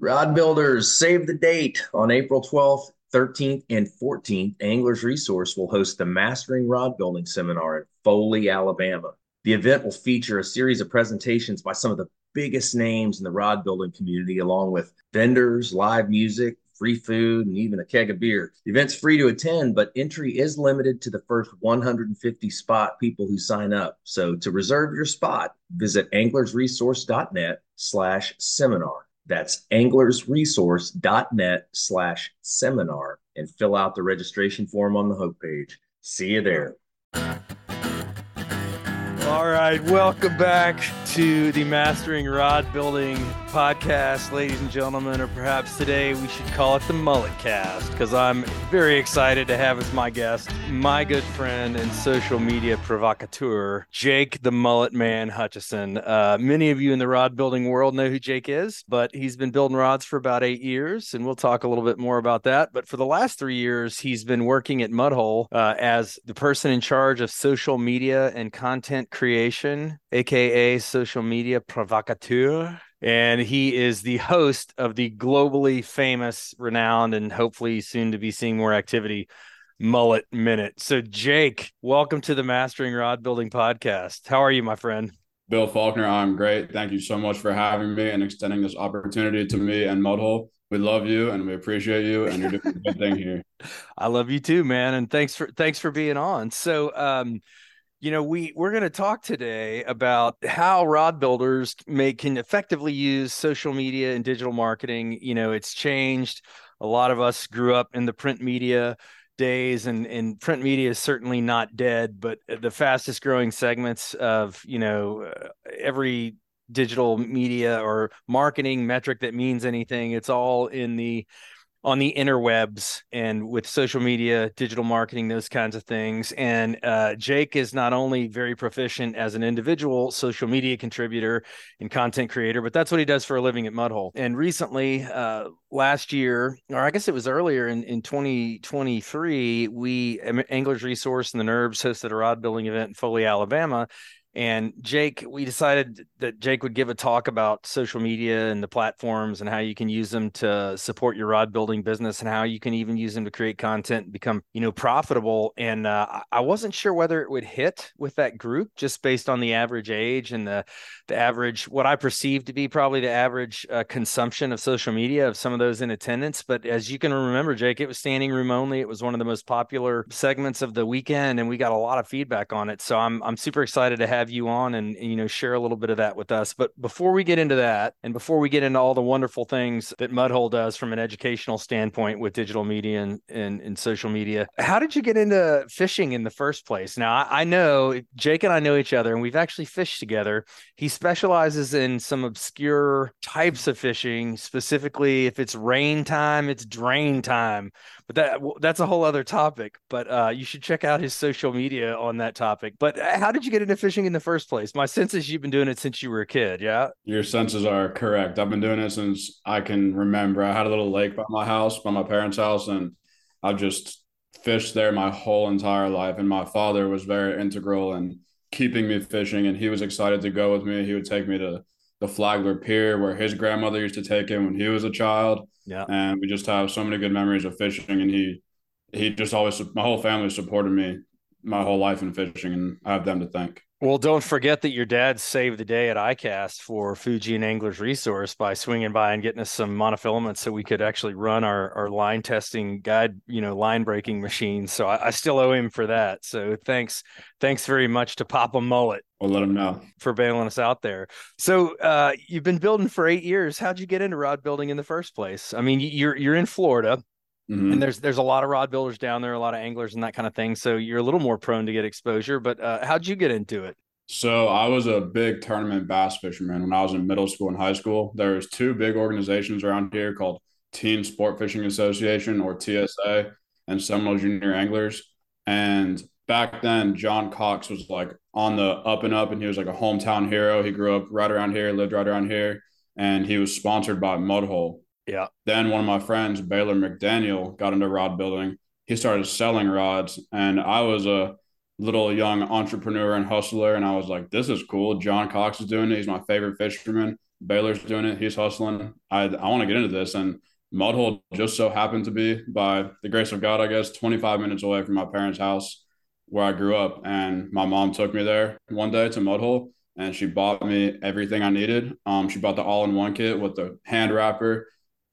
Rod Builders, save the date on April 12th, 13th, and 14th. Anglers Resource will host the Mastering Rod Building Seminar in Foley, Alabama. The event will feature a series of presentations by some of the biggest names in the rod building community, along with vendors, live music, free food, and even a keg of beer. The event's free to attend, but entry is limited to the first 150 spot people who sign up. So to reserve your spot, visit anglersresource.net slash seminar. That's anglersresource.net slash seminar and fill out the registration form on the homepage. See you there. All right, welcome back to the Mastering Rod Building podcast, ladies and gentlemen, or perhaps today we should call it the Mullet Cast, because I'm very excited to have as my guest my good friend and social media provocateur, Jake the Mullet Man Hutcheson. Uh, many of you in the rod building world know who Jake is, but he's been building rods for about eight years, and we'll talk a little bit more about that. But for the last three years, he's been working at Mudhole uh, as the person in charge of social media and content creation, aka social media provocateur and he is the host of the globally famous, renowned, and hopefully soon to be seeing more activity Mullet Minute. So, Jake, welcome to the Mastering Rod Building Podcast. How are you, my friend? Bill Falconer, I'm great. Thank you so much for having me and extending this opportunity to me and Mudhole. We love you and we appreciate you, and you're doing a good thing here. I love you too, man, and thanks for thanks for being on. So, um, you know we we're going to talk today about how rod builders may can effectively use social media and digital marketing. You know it's changed. A lot of us grew up in the print media days and and print media is certainly not dead but the fastest growing segments of you know uh, every digital media or marketing metric that means anything it's all in the on the interwebs and with social media, digital marketing, those kinds of things. And uh, Jake is not only very proficient as an individual social media contributor and content creator, but that's what he does for a living at Mudhole. And recently, uh, last year, or I guess it was earlier in, in 2023, we, Anglers Resource and the NURBS hosted a rod building event in Foley, Alabama. And Jake, we decided that Jake would give a talk about social media and the platforms and how you can use them to support your rod building business and how you can even use them to create content and become, you know, profitable. And uh, I wasn't sure whether it would hit with that group just based on the average age and the the average, what I perceive to be probably the average uh, consumption of social media of some of those in attendance. But as you can remember, Jake, it was standing room only. It was one of the most popular segments of the weekend, and we got a lot of feedback on it. So I'm I'm super excited to have have you on and, you know share a little bit of that with us. But before we get into that, and before we get into all the wonderful things that Mudhole does from an educational standpoint with digital media and, and, and social media, how did you get into fishing in the first place? Now I, I know Jake and I know each other, and we've actually fished together. He specializes in some obscure types of fishing, specifically if it's rain time, it's drain time but that that's a whole other topic. But uh, you should check out his social media on that topic. But uh, how did you get into fishing in the first place? My sense is you've been doing it since you were a kid. Yeah, your senses are correct. I've been doing it since I can remember. I had a little lake by my house, by my parents' house, and I've just fished there my whole entire life. And my father was very integral in keeping me fishing, and he was excited to go with me. He would take me to the Flagler Pier, where his grandmother used to take him when he was a child yeah. And we just have so many good memories of fishing. And he, he just always, my whole family supported me my whole life in fishing, and I have them to thank. Well, don't forget that your dad saved the day at ICAST for Fuji and Anglers Resource by swinging by and getting us some monofilaments so we could actually run our, our line testing guide, you know, line breaking machine. So I, I still owe him for that. So thanks, thanks very much to Papa Mullet. We'll let him know for bailing us out there. So uh, you've been building for eight years. How'd you get into rod building in the first place? I mean, you're you're in Florida. Mm-hmm. And there's there's a lot of rod builders down there, a lot of anglers and that kind of thing. So you're a little more prone to get exposure. But uh, how'd you get into it? So I was a big tournament bass fisherman when I was in middle school and high school. There's two big organizations around here called Teen Sport Fishing Association or TSA and Seminole Junior Anglers. And back then, John Cox was like on the up and up, and he was like a hometown hero. He grew up right around here, lived right around here, and he was sponsored by Mudhole. Yeah. Then one of my friends, Baylor McDaniel, got into rod building. He started selling rods, and I was a little young entrepreneur and hustler, and I was like, "This is cool." John Cox is doing it. He's my favorite fisherman. Baylor's doing it. He's hustling. I I want to get into this, and Mudhole just so happened to be, by the grace of God, I guess, 25 minutes away from my parents' house where I grew up. And my mom took me there one day to Mudhole, and she bought me everything I needed. Um, she bought the all-in-one kit with the hand wrapper,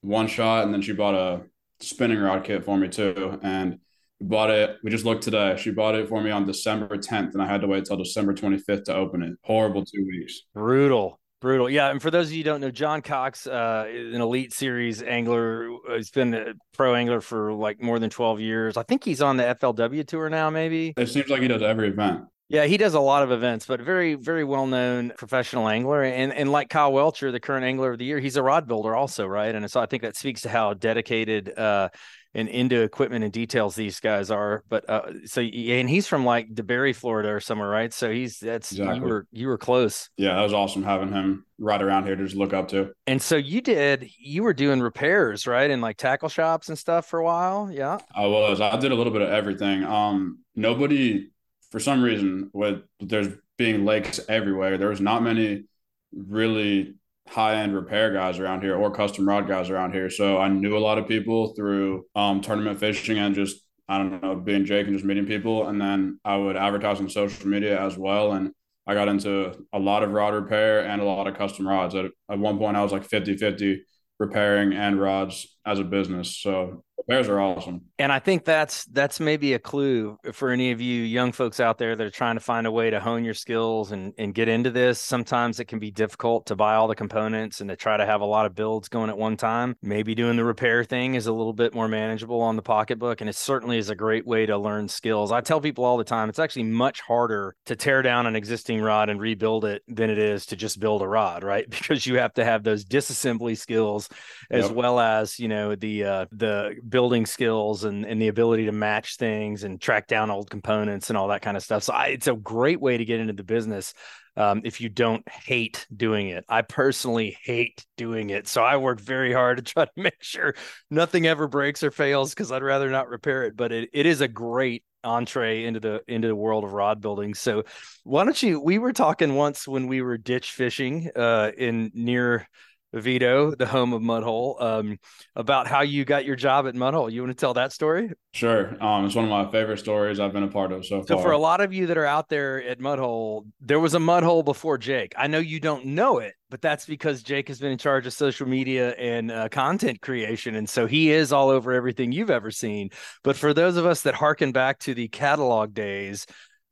one shot, and then she bought a spinning rod kit for me too. And bought it. We just looked today. She bought it for me on December 10th, and I had to wait till December 25th to open it. Horrible two weeks. Brutal. Brutal. Yeah. And for those of you who don't know, John Cox, uh, an elite series angler. He's been a pro angler for like more than 12 years. I think he's on the FLW tour now, maybe. It seems like he does every event. Yeah, he does a lot of events, but very, very well known professional angler. And and like Kyle Welcher, the current angler of the year, he's a rod builder also, right? And so I think that speaks to how dedicated uh, and into equipment and details these guys are. But uh, so and he's from like DeBary, Florida, or somewhere, right? So he's that's exactly. you were you were close. Yeah, that was awesome having him right around here to just look up to. And so you did you were doing repairs, right, in like tackle shops and stuff for a while. Yeah, I was. I did a little bit of everything. Um, nobody for some reason with there's being lakes everywhere. there's not many really high end repair guys around here or custom rod guys around here. So I knew a lot of people through um, tournament fishing and just, I don't know, being Jake and just meeting people. And then I would advertise on social media as well. And I got into a lot of rod repair and a lot of custom rods. At, at one point, I was like 50 50 repairing and rods as a business. So repairs are awesome. And I think that's that's maybe a clue for any of you young folks out there that are trying to find a way to hone your skills and and get into this. Sometimes it can be difficult to buy all the components and to try to have a lot of builds going at one time. Maybe doing the repair thing is a little bit more manageable on the pocketbook and it certainly is a great way to learn skills. I tell people all the time it's actually much harder to tear down an existing rod and rebuild it than it is to just build a rod, right? Because you have to have those disassembly skills as yep. well as, you know, the uh the building skills and, and the ability to match things and track down old components and all that kind of stuff. So I, it's a great way to get into the business um, if you don't hate doing it. I personally hate doing it. So I work very hard to try to make sure nothing ever breaks or fails because I'd rather not repair it. But it, it is a great entree into the into the world of rod building. So why don't you we were talking once when we were ditch fishing uh in near Oviedo, the home of Mudhole, um, about how you got your job at Mudhole. You want to tell that story? Sure. Um, it's one of my favorite stories I've been a part of so, so far. So, for a lot of you that are out there at Mudhole, there was a Mudhole before Jake. I know you don't know it, but that's because Jake has been in charge of social media and uh, content creation. And so he is all over everything you've ever seen. But for those of us that harken back to the catalog days,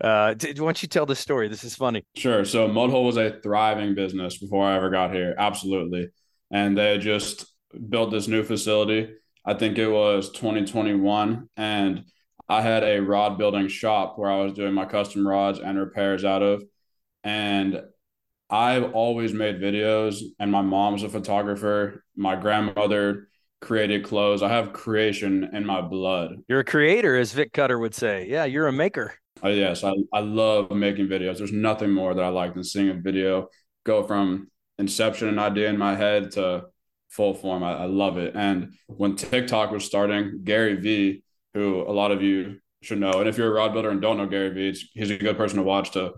uh, why don't you tell the story? This is funny. Sure. So Mudhole was a thriving business before I ever got here. Absolutely. And they just built this new facility. I think it was 2021. And I had a rod building shop where I was doing my custom rods and repairs out of. And I've always made videos, and my mom's a photographer. My grandmother created clothes. I have creation in my blood. You're a creator, as Vic Cutter would say. Yeah, you're a maker. Oh, yes, I, I love making videos. There's nothing more that I like than seeing a video go from inception and idea in my head to full form. I, I love it. And when TikTok was starting, Gary Vee, who a lot of you should know, and if you're a rod builder and don't know Gary Vee, he's a good person to watch to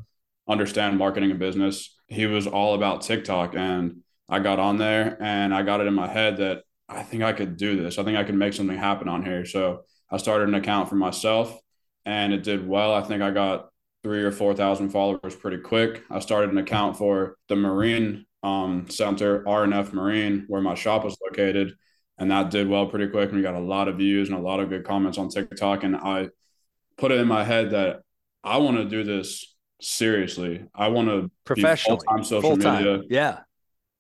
understand marketing and business. He was all about TikTok. And I got on there and I got it in my head that I think I could do this. I think I could make something happen on here. So I started an account for myself and it did well. I think I got three or 4,000 followers pretty quick. I started an account for the Marine um, Center, RNF Marine, where my shop was located. And that did well pretty quick. And we got a lot of views and a lot of good comments on TikTok. And I put it in my head that I want to do this seriously. I want to professional time social full-time. media. Yeah.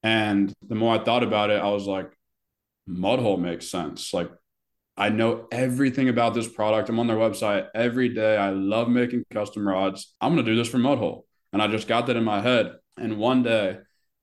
And the more I thought about it, I was like, Mudhole makes sense. Like I know everything about this product. I'm on their website every day. I love making custom rods. I'm going to do this for Mudhole. And I just got that in my head. And one day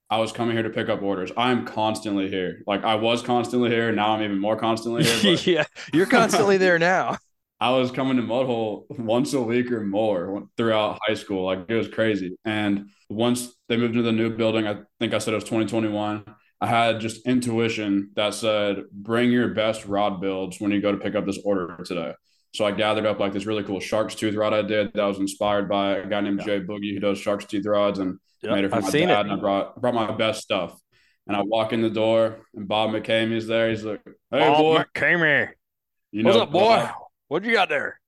I was coming here to pick up orders. I'm constantly here. Like I was constantly here. Now I'm even more constantly here. yeah. You're constantly there now. I was coming to Mudhole once a week or more throughout high school. Like it was crazy. And once they moved into the new building, I think I said it was 2021. I had just intuition that said, bring your best rod builds when you go to pick up this order today. So I gathered up like this really cool shark's tooth rod I did that was inspired by a guy named yeah. Jay Boogie who does shark's tooth rods and yep, made it for I've my dad. It. And I brought brought my best stuff. And I walk in the door, and Bob McCamey's there. He's like, "Hey, Bob boy, McCamey. you What's know, up, boy? Bob." What you got there?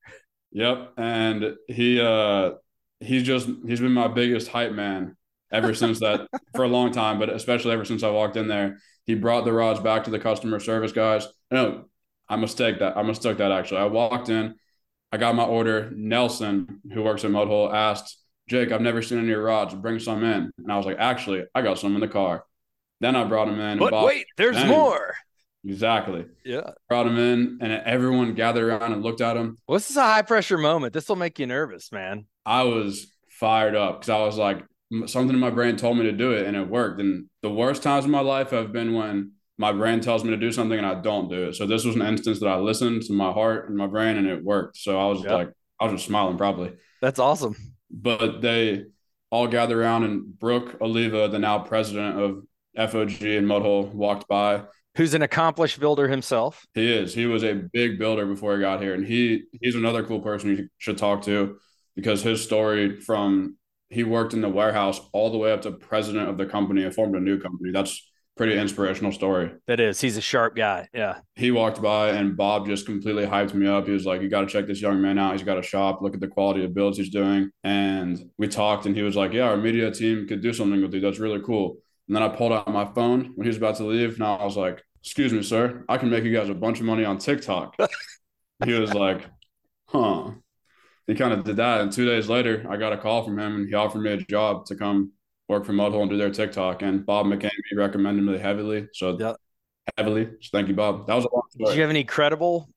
Yep, and he uh he's just he's been my biggest hype man ever since that for a long time, but especially ever since I walked in there. He brought the rods back to the customer service guys. No, I mistake that. I mistook that actually. I walked in, I got my order. Nelson, who works at Mudhole, asked Jake, "I've never seen any of your rods. Bring some in." And I was like, "Actually, I got some in the car." Then I brought them in. But wait, there's Dang. more. exactly. Yeah. Brought them in, and everyone gathered around and looked at him. Well, this is a high pressure moment. This will make you nervous, man. I was fired up because I was like, something in my brain told me to do it, and it worked. And the worst times in my life have been when my brain tells me to do something and I don't do it. So this was an instance that I listened to my heart and my brain, and it worked. So I was Yeah. like, I was just smiling probably. That's awesome. But they all gathered around, and Brooke Oliva, the now president of FOG and Mudhole, walked by. Who's an accomplished builder himself? He is. He was a big builder before he got here, and he he's another cool person you should talk to because his story from he worked in the warehouse all the way up to president of the company and formed a new company. That's pretty inspirational story. That is, he's a sharp guy. Yeah. He walked by and Bob just completely hyped me up. He was like, "You got to check this young man out. He's got a shop. Look at the quality of builds he's doing." And we talked, and he was like, "Yeah, our media team could do something with you. That's really cool." And then I pulled out my phone when he was about to leave, and I was like, "Excuse me, sir. I can make you guys a bunch of money on TikTok." he was like, "Huh." He kind of did that, and two days later, I got a call from him, and he offered me a job to come work for Mudhole and do their TikTok. And Bob McCamey recommended me heavily, so Yeah. heavily. So thank you, Bob. That was a long Did you have any credible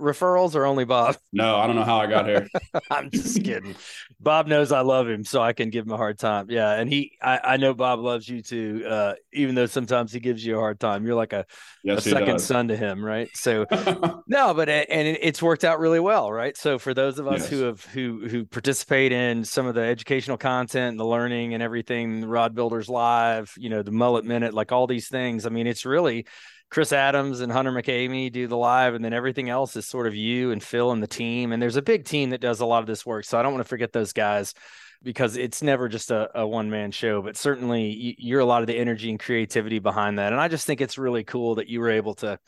referrals or only Bob? No, I don't know how I got here. I'm just kidding. Bob knows I love him, so I can give him a hard time. Yeah, and he, I, I know Bob loves you too. Uh, even though sometimes he gives you a hard time, you're like a, a Yes, he second does. son to him, right? So no, but and it- it's worked out really well, right? So for those of us Yes. who have who who participate in some of the educational content, and the learning, and everything, Rod Builders Live, you know, the Mullet Minute, like all these things. I mean, it's really Chris Adams and Hunter McCamey do the live, and then everything else is sort of you and Phil and the team. And there's a big team that does a lot of this work. So I don't want to forget those guys because it's never just a, a one man show, but certainly you're a lot of the energy and creativity behind that. And I just think it's really cool that you were able to.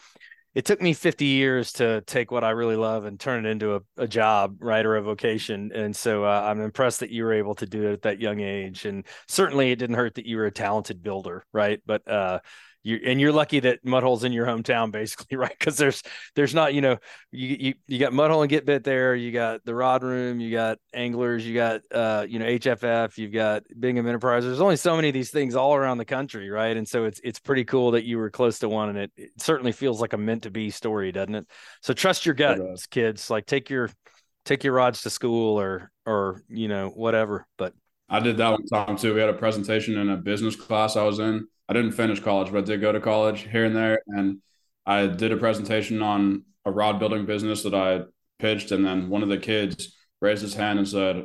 It took me 50 years to take what I really love and turn it into a, a job, right, or a vocation. And so uh, I'm impressed that you were able to do it at that young age. And certainly it didn't hurt that you were a talented builder, right? But uh, you and you're lucky that Mudhole's in your hometown, basically, right? Because there's there's not, you know, you you you got Mudhole and Get Bit there, you got the Rod Room, you got Anglers, you got uh, you know, HFF, you've got Bingham Enterprise. There's only so many of these things all around the country, right? And so it's it's pretty cool that you were close to one, and it, it certainly feels like a meant to be story, doesn't it? So trust your guts, kids. Like take your take your rods to school or or you know whatever. But I did that one time too. We had a presentation in a business class I was in. I didn't finish college, but I did go to college here and there. And I did a presentation on a rod building business that I pitched. And then one of the kids raised his hand and said,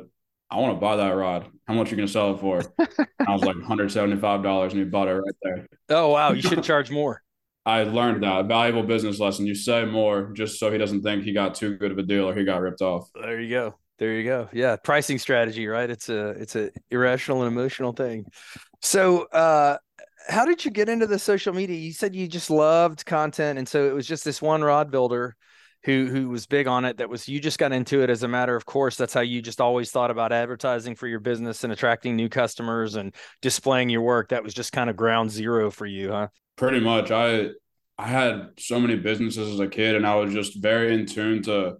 I want to buy that rod. How much are you going to sell it for? And I was like, $175. And he bought it right there. oh wow, you should charge more. I learned that a valuable business lesson. You say more just so he doesn't think he got too good of a deal or he got ripped off. There you go. There you go. Yeah, pricing strategy, right? It's a it's a irrational and emotional thing. So, uh how did you get into the social media? You said you just loved content and so it was just this one rod builder who who was big on it that was you just got into it as a matter of course. That's how you just always thought about advertising for your business and attracting new customers and displaying your work. That was just kind of ground zero for you, huh? Pretty much. I I had so many businesses as a kid and I was just very in tune to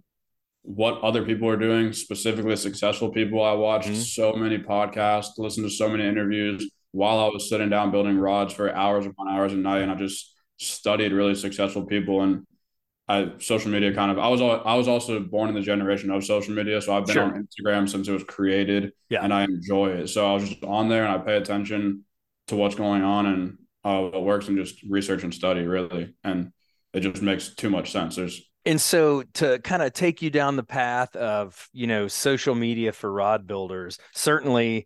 what other people are doing, specifically successful people. I watched Mhm. so many podcasts, listened to so many interviews while I was sitting down building rods for hours upon hours a night and I just studied really successful people and I social media kind of I was al- I was also born in the generation of social media so I've been Sure. on Instagram since it was created Yeah. and I enjoy it. So I was just on there and I pay attention to what's going on and uh, what works and just research and study really. And it just makes too much sense. There's And so to kind of take you down the path of, you know, social media for rod builders, certainly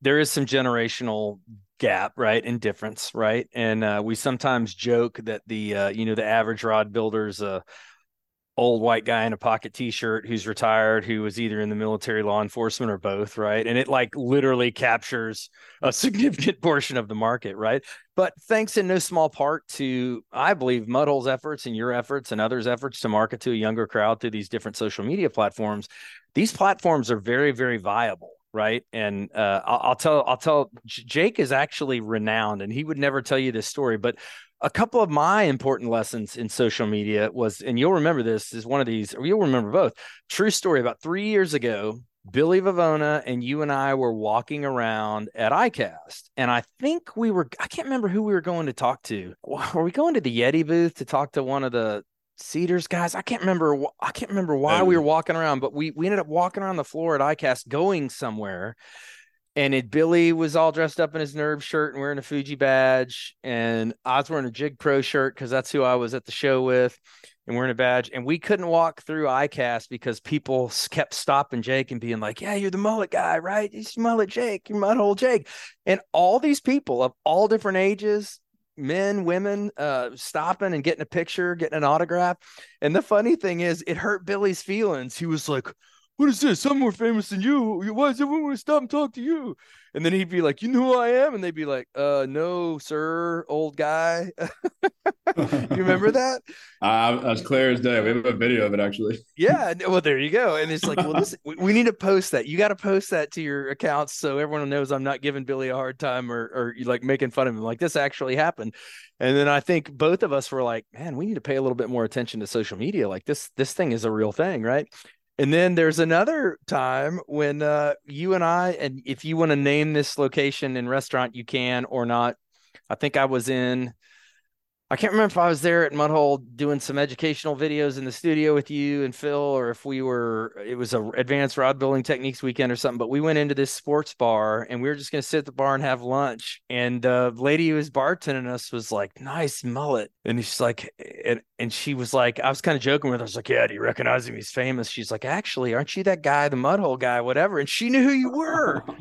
there is some generational gap, right? And difference, right? And uh, we sometimes joke that the, uh, you know, the average rod builder's a old white guy in a pocket t-shirt who's retired who was either in the military law enforcement or both right and it like literally captures a significant portion of the market right but thanks in no small part to i believe mudhole's efforts and your efforts and others efforts to market to a younger crowd through these different social media platforms these platforms are very very viable right and uh, I'll, I'll tell i'll tell jake is actually renowned and he would never tell you this story but a couple of my important lessons in social media was, and you'll remember this is one of these, or you'll remember both. True story. About three years ago, Billy Vavona and you and I were walking around at ICAST, and I think we were, I can't remember who we were going to talk to. Were we going to the Yeti booth to talk to one of the Seedrs guys? I can't remember. I can't remember why we were walking around, but we we ended up walking around the floor at ICAST going somewhere and it Billy was all dressed up in his nerve shirt and wearing a Fuji badge, and I was wearing a Jig Pro shirt because that's who I was at the show with, and wearing a badge. And we couldn't walk through ICAST because people kept stopping Jake and being like, "Yeah, you're the mullet guy, right? It's mullet Jake, you're mudhole Jake." And all these people of all different ages, men, women, uh, stopping and getting a picture, getting an autograph. And the funny thing is, it hurt Billy's feelings. He was like what is this? I'm more famous than you. Why does everyone want to stop and talk to you? And then he'd be like, you know who I am? And they'd be like, uh, no, sir, old guy. you remember that? Uh, as clear as day. We have a video of it actually. yeah. Well, there you go. And it's like, well, this, we need to post that. You got to post that to your accounts so everyone knows I'm not giving Billy a hard time or, or like making fun of him. Like this actually happened. And then I think both of us were like, man, we need to pay a little bit more attention to social media. Like this, this thing is a real thing, right? And then there's another time when uh, you and I, and if you want to name this location and restaurant, you can or not. I think I was in I can't remember if I was there at Mudhole doing some educational videos in the studio with you and Phil, or if we were, it was a advanced rod building techniques weekend or something. But we went into this sports bar and we were just going to sit at the bar and have lunch. And uh, the lady who was bartending us was like, nice mullet. And she's like, and, and she was like, I was kind of joking with her. I was like, yeah, do you recognize him? He's famous. She's like, actually, aren't you that guy, the Mudhole guy, whatever? And she knew who you were.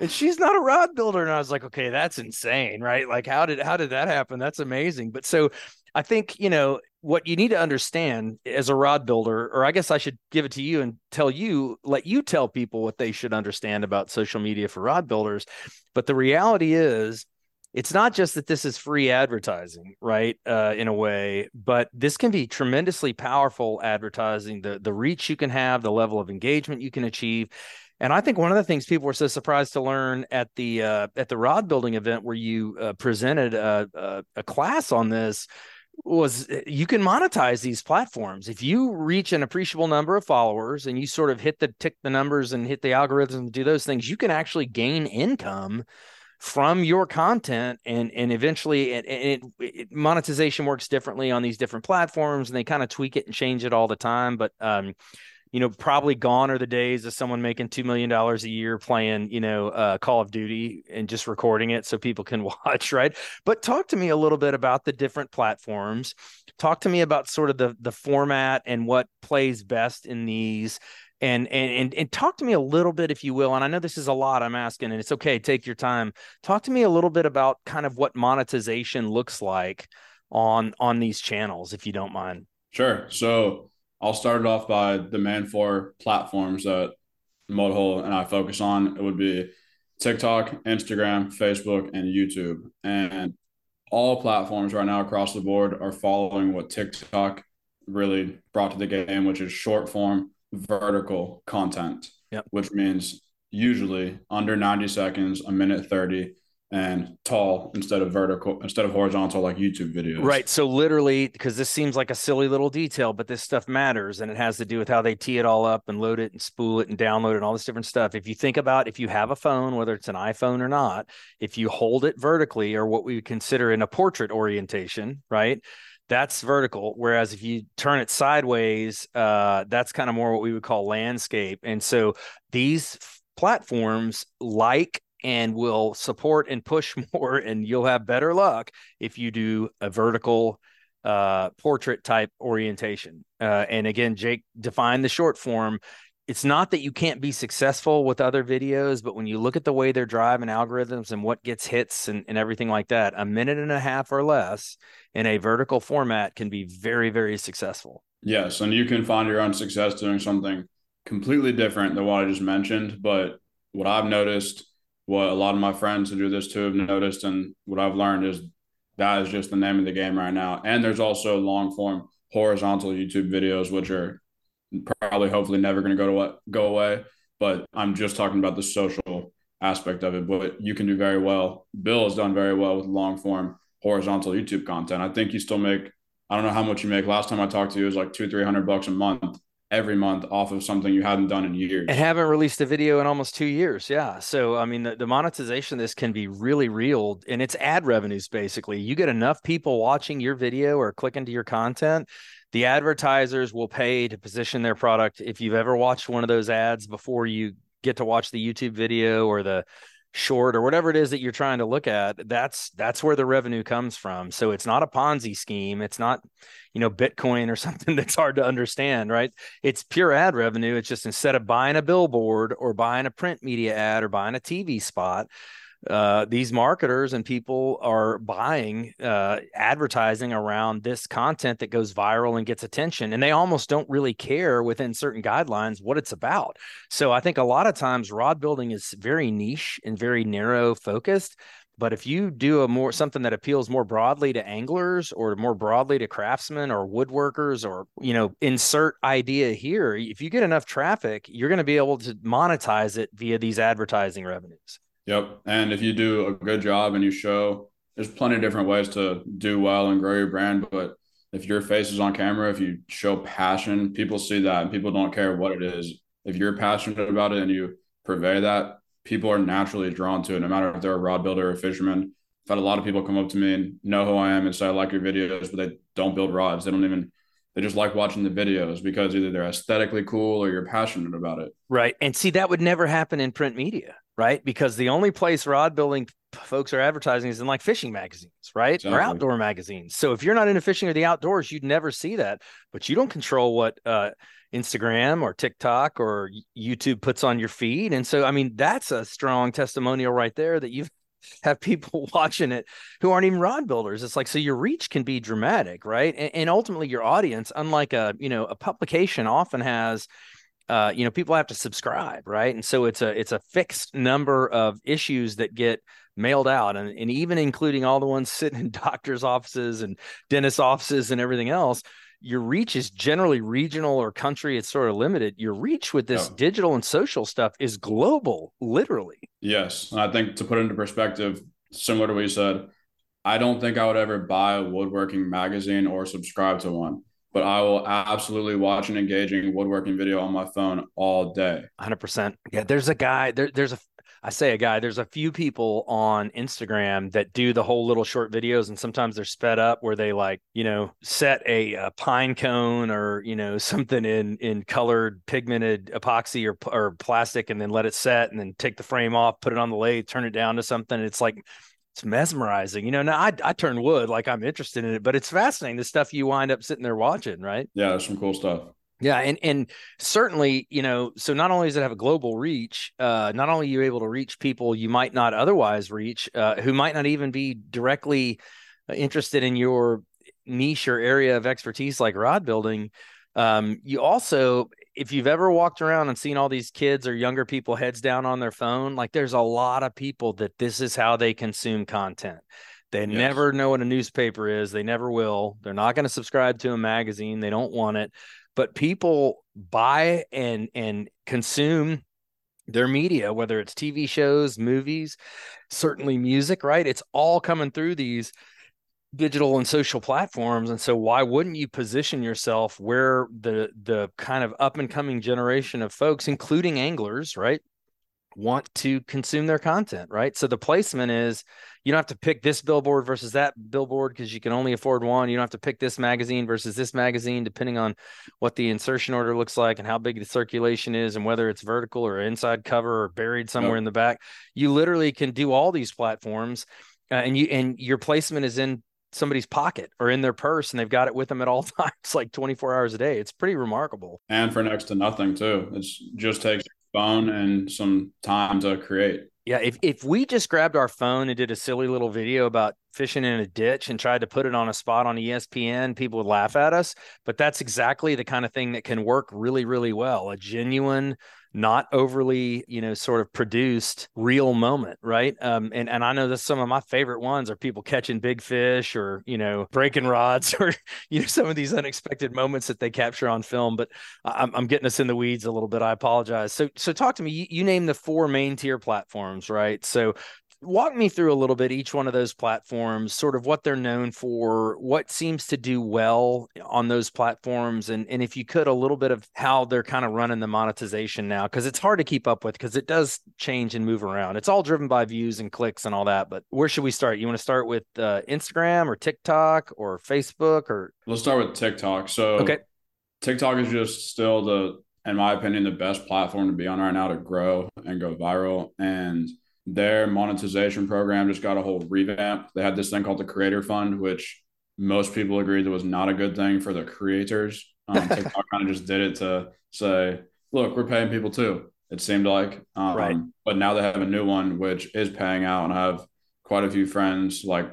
and she's not a rod builder and i was like okay that's insane right like how did how did that happen that's amazing but so i think you know what you need to understand as a rod builder or i guess i should give it to you and tell you let you tell people what they should understand about social media for rod builders. But the reality is it's not just that this is free advertising right uh, in a way but this can be tremendously powerful advertising the the reach you can have the level of engagement you can achieve and I think one of the things people were so surprised to learn at the uh, at the rod building event where you uh, presented a, a, a class on this was uh, you can monetize these platforms. If you reach an appreciable number of followers and you sort of hit the tick the numbers and hit the algorithms and do those things you can actually gain income from your content and and eventually it, it, monetization works differently on these different platforms and they kind of tweak it and change it all the time. But um, you know, probably gone are the days of someone making $2 million a year playing, you know, uh, Call of Duty and just recording it so people can watch, right? But talk to me a little bit about the different platforms. Talk to me about sort of the, the format and what plays best in these. And, and and and talk to me a little bit, if you will. And I know this is a lot I'm asking, and it's okay. Take your time. Talk to me a little bit about kind of what monetization looks like on on these channels, if you don't mind. Sure. So I'll start it off by the main four platforms that Mudhole and I focus on. It would be TikTok, Instagram, Facebook, and YouTube. And all platforms right now across the board are following what TikTok really brought to the game, which is short form vertical content, yep. which means usually under 90 seconds, a minute 30 and tall instead of vertical instead of horizontal like YouTube videos. Right. So literally because this seems like a silly little detail but this stuff matters and it has to do with how they tee it all up and load it and spool it and download it and all this different stuff. If you think about if you have a phone whether it's an iPhone or not, if you hold it vertically or what we would consider in a portrait orientation, right? That's vertical whereas if you turn it sideways, uh that's kind of more what we would call landscape. And so these platforms like and will support and push more and you'll have better luck if you do a vertical uh, portrait type orientation uh, and again jake defined the short form it's not that you can't be successful with other videos but when you look at the way they're driving algorithms and what gets hits and, and everything like that a minute and a half or less in a vertical format can be very very successful Yes, and you can find your own success doing something completely different than what I just mentioned. But what I've noticed, what a lot of my friends who do this too have noticed, and what I've learned is that is just the name of the game right now. And there's also long form horizontal YouTube videos, which are probably hopefully never going to go to what go away. But I'm just talking about the social aspect of it. But you can do very well. Bill has done very well with long form horizontal YouTube content. I think you still make I don't know how much you make. Last time I talked to you, it was like two, three hundred bucks a month every month off of something you hadn't done in years. And haven't released a video in almost two years. Yeah. So, I mean, the, the, monetization of this can be really real and it's ad revenues basically. You get enough people watching your video or clicking to your content, the advertisers will pay to position their product. If you've ever watched one of those ads before you get to watch the YouTube video or the short or whatever it is that you're trying to look at that's that's where the revenue comes from. So it's not a ponzi scheme. It's not you know bitcoin or something that's hard to understand right? It's pure ad revenue. It's just instead of buying a billboard or buying a print media ad or buying a tv spot uh, these marketers and people are buying uh, advertising around this content that goes viral and gets attention and they almost don't really care within certain guidelines what it's about. So i think a lot of times rod building is very niche and very narrow focused but if you do a more something that appeals more broadly to anglers or more broadly to craftsmen or woodworkers or you know insert idea here if you get enough traffic you're going to be able to monetize it via these advertising revenues Yep. And if you do a good job and you show, there's plenty of different ways to do well and grow your brand. But if your face is on camera, if you show passion, people see that and people don't care what it is. If you're passionate about it and you purvey that, people are naturally drawn to it, no matter if they're a rod builder or a fisherman. I've had a lot of people come up to me and know who I am and say, I like your videos, but they don't build rods. They don't even they just like watching the videos because either they're aesthetically cool or you're passionate about it. Right. And see, that would never happen in print media right? Because the only place rod building folks are advertising is in like fishing magazines, right? Exactly. Or outdoor magazines. So if you're not into fishing or the outdoors, you'd never see that. But you don't control what uh, Instagram or TikTok or YouTube puts on your feed. And so, I mean, that's a strong testimonial right there that you've have people watching it who aren't even rod builders. It's like so your reach can be dramatic, right? And, and ultimately your audience, unlike a you know a publication, often has uh, you know people have to subscribe right and so it's a it's a fixed number of issues that get mailed out and, and even including all the ones sitting in doctors offices and dentist offices and everything else your reach is generally regional or country it's sort of limited your reach with this digital and social stuff is global literally yes and i think to put into perspective similar to what you said i don't think i would ever buy a woodworking magazine or subscribe to one but I will absolutely watch an engaging woodworking video on my phone all day. 100%. Yeah, there's a guy there there's a I say a guy, there's a few people on Instagram that do the whole little short videos and sometimes they're sped up where they like, you know, set a, a pine cone or, you know, something in in colored pigmented epoxy or or plastic and then let it set and then take the frame off, put it on the lathe, turn it down to something. It's like it's mesmerizing. You know, now I, I turn wood like I'm interested in it, but it's fascinating the stuff you wind up sitting there watching, right? Yeah, there's some cool stuff. Yeah, and and certainly, you know, so not only does it have a global reach, uh, not only are you able to reach people you might not otherwise reach, uh, who might not even be directly uh, interested in your niche or area of expertise like rod building. Um, you also if you've ever walked around and seen all these kids or younger people heads down on their phone, like there's a lot of people that this is how they consume content. They yes. never know what a newspaper is. They never will. They're not going to subscribe to a magazine. They don't want it. But people buy and and consume their media, whether it's TV shows, movies, certainly music, right? It's all coming through these digital and social platforms and so why wouldn't you position yourself where the the kind of up and coming generation of folks including anglers right want to consume their content right? So the placement is you don't have to pick this billboard versus that billboard because you can only afford one. You don't have to pick this magazine versus this magazine depending on what the insertion order looks like and how big the circulation is and whether it's vertical or inside cover or buried somewhere in the back. You literally can do all these platforms uh, and you and your placement is in somebody's pocket or in their purse and they've got it with them at all times like 24 hours a day. It's pretty remarkable. And for next to nothing too. It's just takes phone and some time to create yeah if, if we just grabbed our phone and did a silly little video about fishing in a ditch and tried to put it on a spot on ESPN, people would laugh at us. But that's exactly the kind of thing that can work really, really well. A genuine not overly, you know, sort of produced real moment, right? Um, and and I know that some of my favorite ones are people catching big fish or you know breaking rods or you know some of these unexpected moments that they capture on film. But I'm, I'm getting us in the weeds a little bit. I apologize. So so talk to me. You, you name the four main tier platforms, right? So walk me through a little bit each one of those platforms sort of what they're known for what seems to do well on those platforms and and if you could a little bit of how they're kind of running the monetization now because it's hard to keep up with because it does change and move around. It's all driven by views and clicks and all that but where should we start? You want to start with uh, instagram or tiktok or facebook or let's start with tiktok. So okay. Tiktok is just still the in my opinion the best platform to be on right now to grow and go viral and their monetization program just got a whole revamp. They had this thing called the Creator Fund, which most people agreed that was not a good thing for the creators. Um, TikTok kind of just did it to say, look, we're paying people too. It seemed like, um, right. but now they have a new one which is paying out, and I have quite a few friends like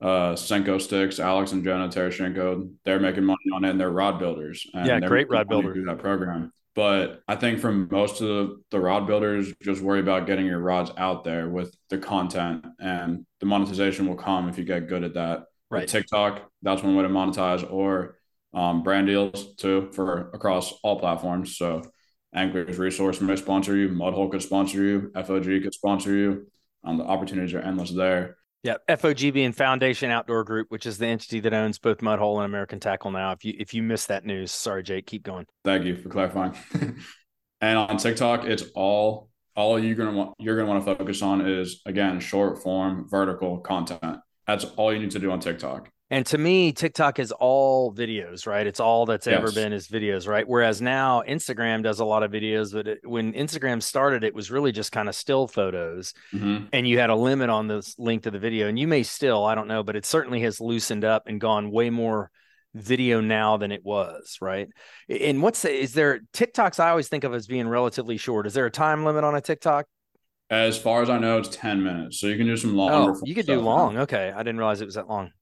uh Senko Sticks, Alex and Jonah Tereshenko. They're making money on it, and they're rod builders. And yeah, great rod builders Do that program. But I think for most of the, the rod builders, just worry about getting your rods out there with the content and the monetization will come if you get good at that. Right. With TikTok, that's one way to monetize or um, brand deals too for across all platforms. So Anglers Resource may sponsor you, Mudhole could sponsor you, FOG could sponsor you. Um, the opportunities are endless there. Yeah, FOG and Foundation Outdoor Group, which is the entity that owns both Mudhole and American Tackle now. If you if you missed that news, sorry, Jake, keep going. Thank you for clarifying. and on TikTok, it's all all you're gonna want you're gonna want to focus on is again short form vertical content. That's all you need to do on TikTok. And to me, TikTok is all videos, right? It's all that's yes. ever been is videos, right? Whereas now Instagram does a lot of videos, but it, when Instagram started, it was really just kind of still photos, mm-hmm. and you had a limit on the length of the video. And you may still, I don't know, but it certainly has loosened up and gone way more video now than it was, right? And what's is there TikToks? I always think of as being relatively short. Is there a time limit on a TikTok? As far as I know, it's ten minutes, so you can do some long. Oh, you could do long. Okay, I didn't realize it was that long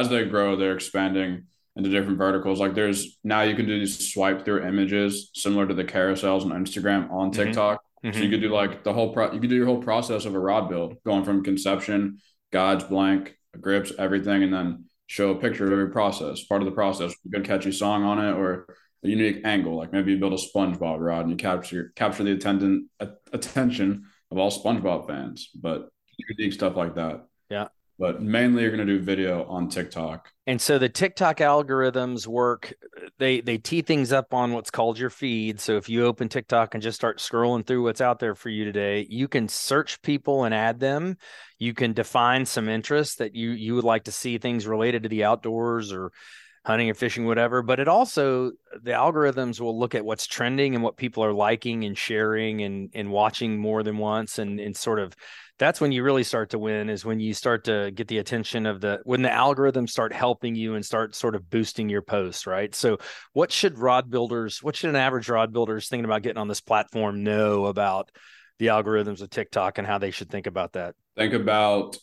as they grow, they're expanding into different verticals. Like there's now you can do these swipe through images similar to the carousels on Instagram on mm-hmm. TikTok. Mm-hmm. So you could do like the whole pro you could do your whole process of a rod build, going from conception, guides, blank, grips, everything, and then show a picture of every process, part of the process, a good catchy song on it, or a unique angle. Like maybe you build a SpongeBob rod and you capture capture the attendant attention of all SpongeBob fans, but unique stuff like that. But mainly you're going to do video on TikTok. And so the TikTok algorithms work they they tee things up on what's called your feed. So if you open TikTok and just start scrolling through what's out there for you today, you can search people and add them. You can define some interests that you you would like to see things related to the outdoors or hunting or fishing whatever, but it also the algorithms will look at what's trending and what people are liking and sharing and and watching more than once. And and sort of that's when you really start to win is when you start to get the attention of the when the algorithms start helping you and start sort of boosting your posts right? So what should rod builders what should an average rod builders thinking about getting on this platform know about the algorithms of tiktok and how they should think about that? Think about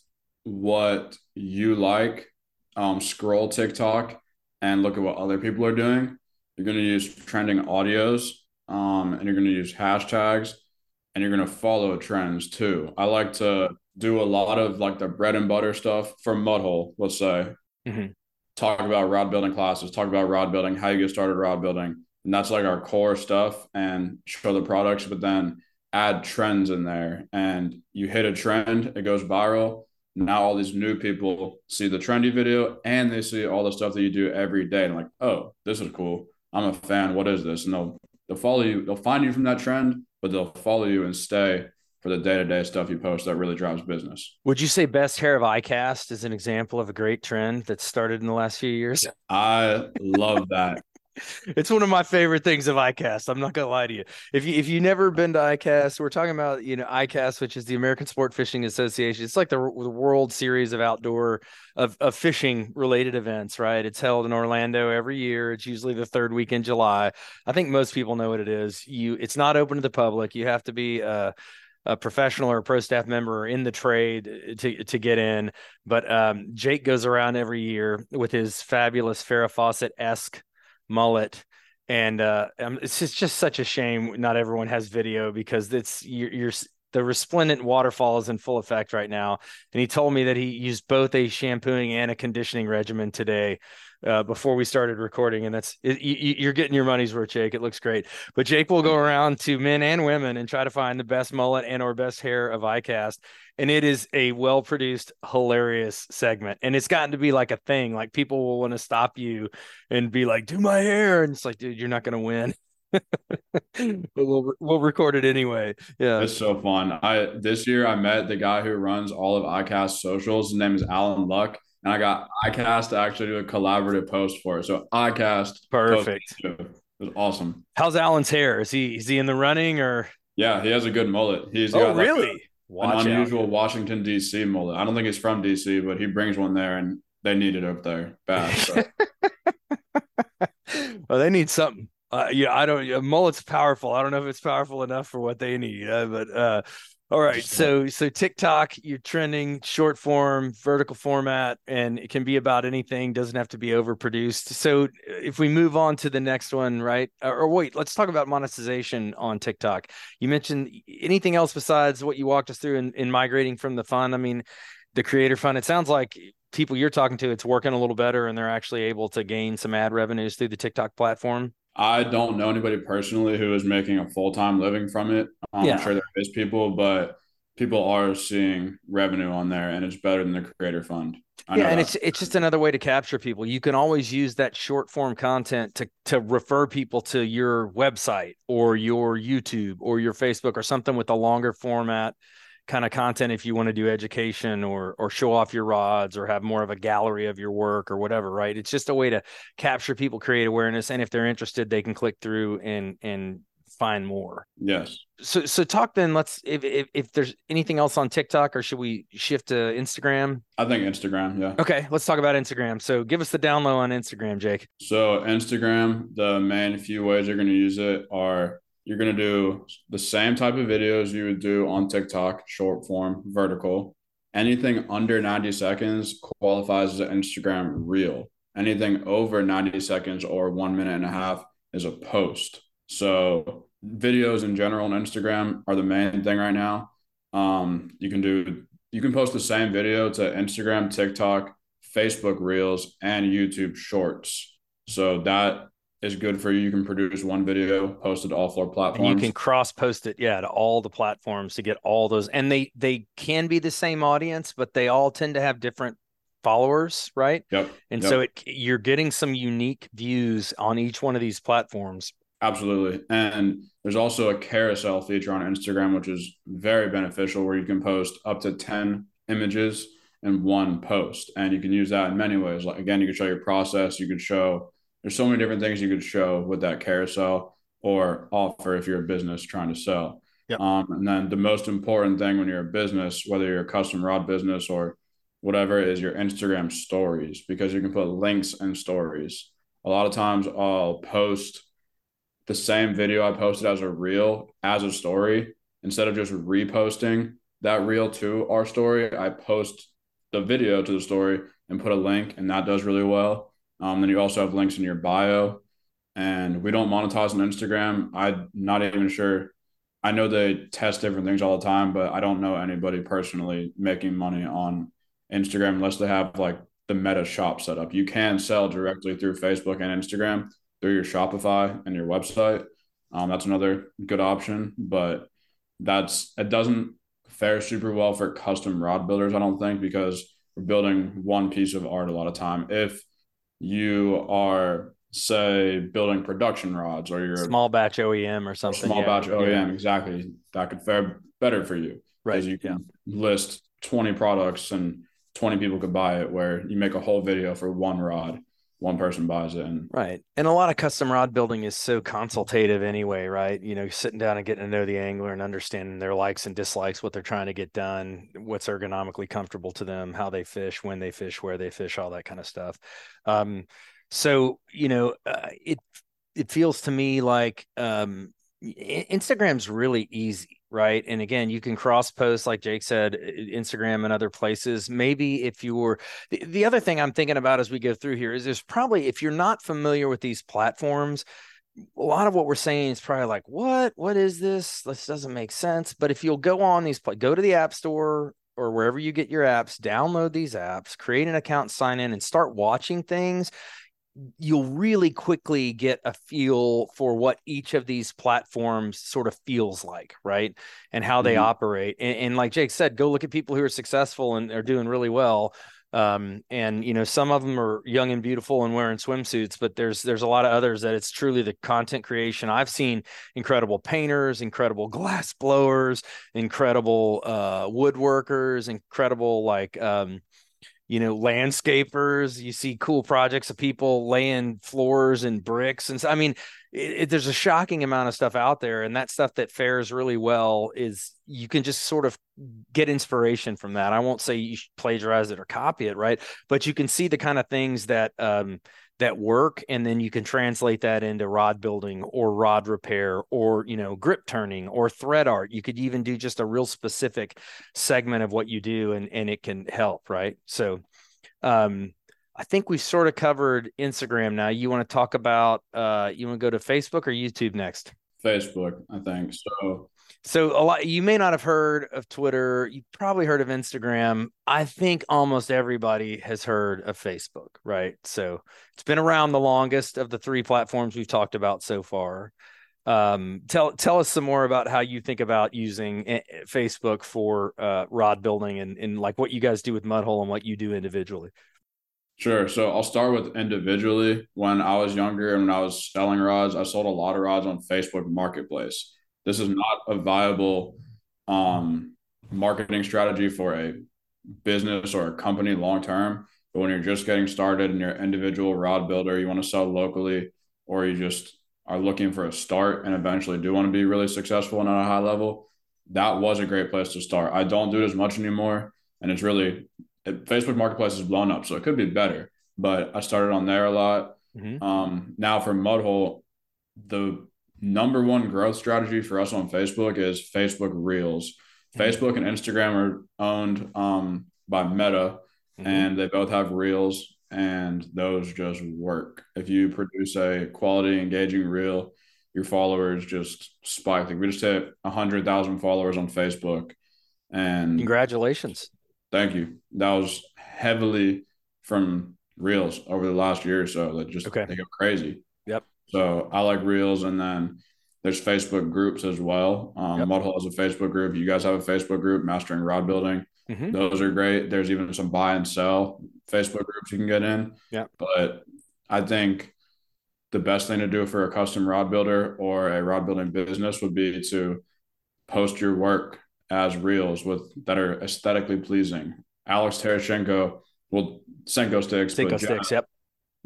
what you like um, scroll tiktok and look at what other people are doing you're going to use trending audios um, and you're going to use hashtags and you're going to follow trends too. I like to do a lot of like the bread and butter stuff from Mudhole, let's say. Mm-hmm. Talk about rod building classes, talk about rod building, how you get started rod building. And that's like our core stuff and show the products, but then add trends in there. And you hit a trend, it goes viral. Now all these new people see the trendy video and they see all the stuff that you do every day. And like, oh, this is cool. I'm a fan. What is this? And they'll they'll follow you, they'll find you from that trend but they'll follow you and stay for the day to day stuff you post that really drives business. Would you say best hair of ICAST is an example of a great trend that started in the last few years? I love that. It's one of my favorite things of ICAST. I'm not gonna lie to you. If you if you never been to ICAST, we're talking about you know ICAST, which is the American Sport Fishing Association. It's like the, the World Series of outdoor of, of fishing related events, right? It's held in Orlando every year. It's usually the third week in July. I think most people know what it is. You it's not open to the public. You have to be uh a professional or a pro staff member in the trade uh, to to get in. But um, Jake goes around every year with his fabulous Farrah Fawcett esque mullet. And uh, um, it's just, just such a shame not everyone has video because it's you're, you're the resplendent waterfall is in full effect right now. And he told me that he used both a shampooing and a conditioning regimen today uh, before we started recording, and that's it, you, are getting your money's worth, Jake. It looks great. But Jake will go around to men and women and try to find the best mullet and or best hair of ICAST, and it is a well produced, hilarious segment, and it's gotten to be like a thing. Like people will want to stop you and be like, "Do my hair," and it's like, dude, you're not going to win. but we'll we'll record it anyway. Yeah, it's so fun. I this year I met the guy who runs all of ICAST socials. His name is Alan Luck and I got ICAST to actually do a collaborative post for it. So ICAST, perfect. It was awesome. How's Alan's hair? Is he is he in the running or? Yeah, he has a good mullet. He's oh got really like a, an unusual out. Washington D.C. mullet. I don't think he's from D.C., but he brings one there, and they need it up there bad. So. well, they need something. Uh, yeah, I don't. Uh, mullet's powerful. I don't know if it's powerful enough for what they need, uh, but uh, all right. So so TikTok, you're trending short form, vertical format, and it can be about anything, doesn't have to be overproduced. So uh, if we move on to the next one, right? Or, or wait, let's talk about monetization on TikTok. You mentioned anything else besides what you walked us through in, in migrating from the fund? I mean, the creator fund, it sounds like people you're talking to, it's working a little better and they're actually able to gain some ad revenues through the TikTok platform. I don't know anybody personally who is making a full time living from it. Um, yeah. I'm sure there is people, but people are seeing revenue on there, and it's better than the Creator Fund. I yeah, and that. it's it's just another way to capture people. You can always use that short form content to to refer people to your website or your YouTube or your Facebook or something with a longer format kind of content if you want to do education or or show off your rods or have more of a gallery of your work or whatever right? It's just a way to capture people create awareness and if they're interested they can click through and and find more. Yes. So so talk then let's if, if if there's anything else on tiktok or should we shift to instagram? I think instagram yeah. Okay let's talk about instagram. So give us the down low on instagram jake. So instagram the main few ways you're going to use it are you're going to do the same type of videos you would do on TikTok, short form, vertical. Anything under 90 seconds qualifies as an Instagram reel. Anything over 90 seconds or one minute and a half is a post. So, videos in general on Instagram are the main thing right now. Um, you can do, you can post the same video to Instagram, TikTok, Facebook Reels, and YouTube Shorts. So, that is good for you. You can produce one video, post it to all four platforms. And you can cross post it, yeah, to all the platforms to get all those. And they they can be the same audience, but they all tend to have different followers, right? Yep. And yep. so it you're getting some unique views on each one of these platforms. Absolutely. And there's also a carousel feature on Instagram, which is very beneficial, where you can post up to 10 images in one post. And you can use that in many ways. Like again, you can show your process, you can show there's so many different things you could show with that carousel or offer if you're a business trying to sell. Yep. Um, and then the most important thing when you're a business, whether you're a custom rod business or whatever, is your Instagram stories because you can put links in stories. A lot of times I'll post the same video I posted as a reel as a story instead of just reposting that reel to our story. I post the video to the story and put a link, and that does really well. Um, then you also have links in your bio. And we don't monetize on Instagram. I'm not even sure. I know they test different things all the time, but I don't know anybody personally making money on Instagram unless they have like the meta shop set up. You can sell directly through Facebook and Instagram through your Shopify and your website. Um, that's another good option, but that's it doesn't fare super well for custom rod builders, I don't think, because we're building one piece of art a lot of time. If you are say building production rods or you're small batch OEM or something. Small yeah. batch OEM, yeah. exactly. That could fare better for you. Right. You can yeah. list 20 products and 20 people could buy it where you make a whole video for one rod one person buys it and right. And a lot of custom rod building is so consultative anyway right? You know sitting down and getting to know the angler and understanding their likes and dislikes what they're trying to get done what's ergonomically comfortable to them how they fish when they fish where they fish all that kind of stuff. Um, so you know uh, it it feels to me like um, instagram's really easy right? And again, you can cross post, like Jake said, Instagram and other places. Maybe if you were the, the other thing I'm thinking about as we go through here is there's probably, if you're not familiar with these platforms, a lot of what we're saying is probably like, what? What is this? This doesn't make sense. But if you'll go on these, go to the App Store or wherever you get your apps, download these apps, create an account, sign in, and start watching things, you'll really quickly get a feel for what each of these platforms sort of feels like, right? And how they mm-hmm. operate. And, and, like Jake said, go look at people who are successful and are doing really well. Um, and you know, some of them are young and beautiful and wearing swimsuits, but there's there's a lot of others that it's truly the content creation. I've seen incredible painters, incredible glass blowers, incredible uh, woodworkers, incredible like um, you know landscapers you see cool projects of people laying floors and bricks and so, i mean it, it, there's a shocking amount of stuff out there and that stuff that fares really well is you can just sort of get inspiration from that. I won't say you plagiarize it or copy it right? But you can see the kind of things that um, that work and then you can translate that into rod building or rod repair or you know grip turning or thread art. You could even do just a real specific segment of what you do and and it can help right? So um i think we've sort of covered instagram now. You want to talk about uh you want to go to facebook or youtube next? Facebook i think. So so a lot you may not have heard of Twitter, you probably heard of Instagram. I think almost everybody has heard of Facebook, right? So it's been around the longest of the three platforms we've talked about so far. Um, tell tell us some more about how you think about using eh, eh, Facebook for uh, rod building and, and like what you guys do with Mudhole and what you do individually. Sure. So I'll start with individually. When I was younger and when I was selling rods, I sold a lot of rods on Facebook Marketplace. This is not a viable um, marketing strategy for a business or a company long term. But when you're just getting started and you're an individual rod builder, you want to sell locally, or you just are looking for a start and eventually do want to be really successful and at a high level, that was a great place to start. I don't do it as much anymore. And it's really, it, Facebook Marketplace has blown up. So it could be better. But I started on there a lot. Mm-hmm. Um, now for Mudhole, the number one growth strategy for us on Facebook is Facebook Reels. Mm-hmm. Facebook and Instagram are owned um, by Meta, mm-hmm. and they both have Reels, and those just work. If you produce a quality, engaging reel, your followers just spike. Like we just hit hundred thousand followers on Facebook, and congratulations! Thank you. That was heavily from Reels over the last year or so. That just okay. they go crazy. So I like Reels, and then there's Facebook groups as well. Um, yep. Mudhole has a Facebook group. You guys have a Facebook group, Mastering Rod Building. Mm-hmm. Those are great. There's even some buy and sell Facebook groups you can get in. Yeah. But I think the best thing to do for a custom rod builder or a rod building business would be to post your work as reels with that are aesthetically pleasing. Alex Terashenko, well, Senko sticks. Senko sticks, yep.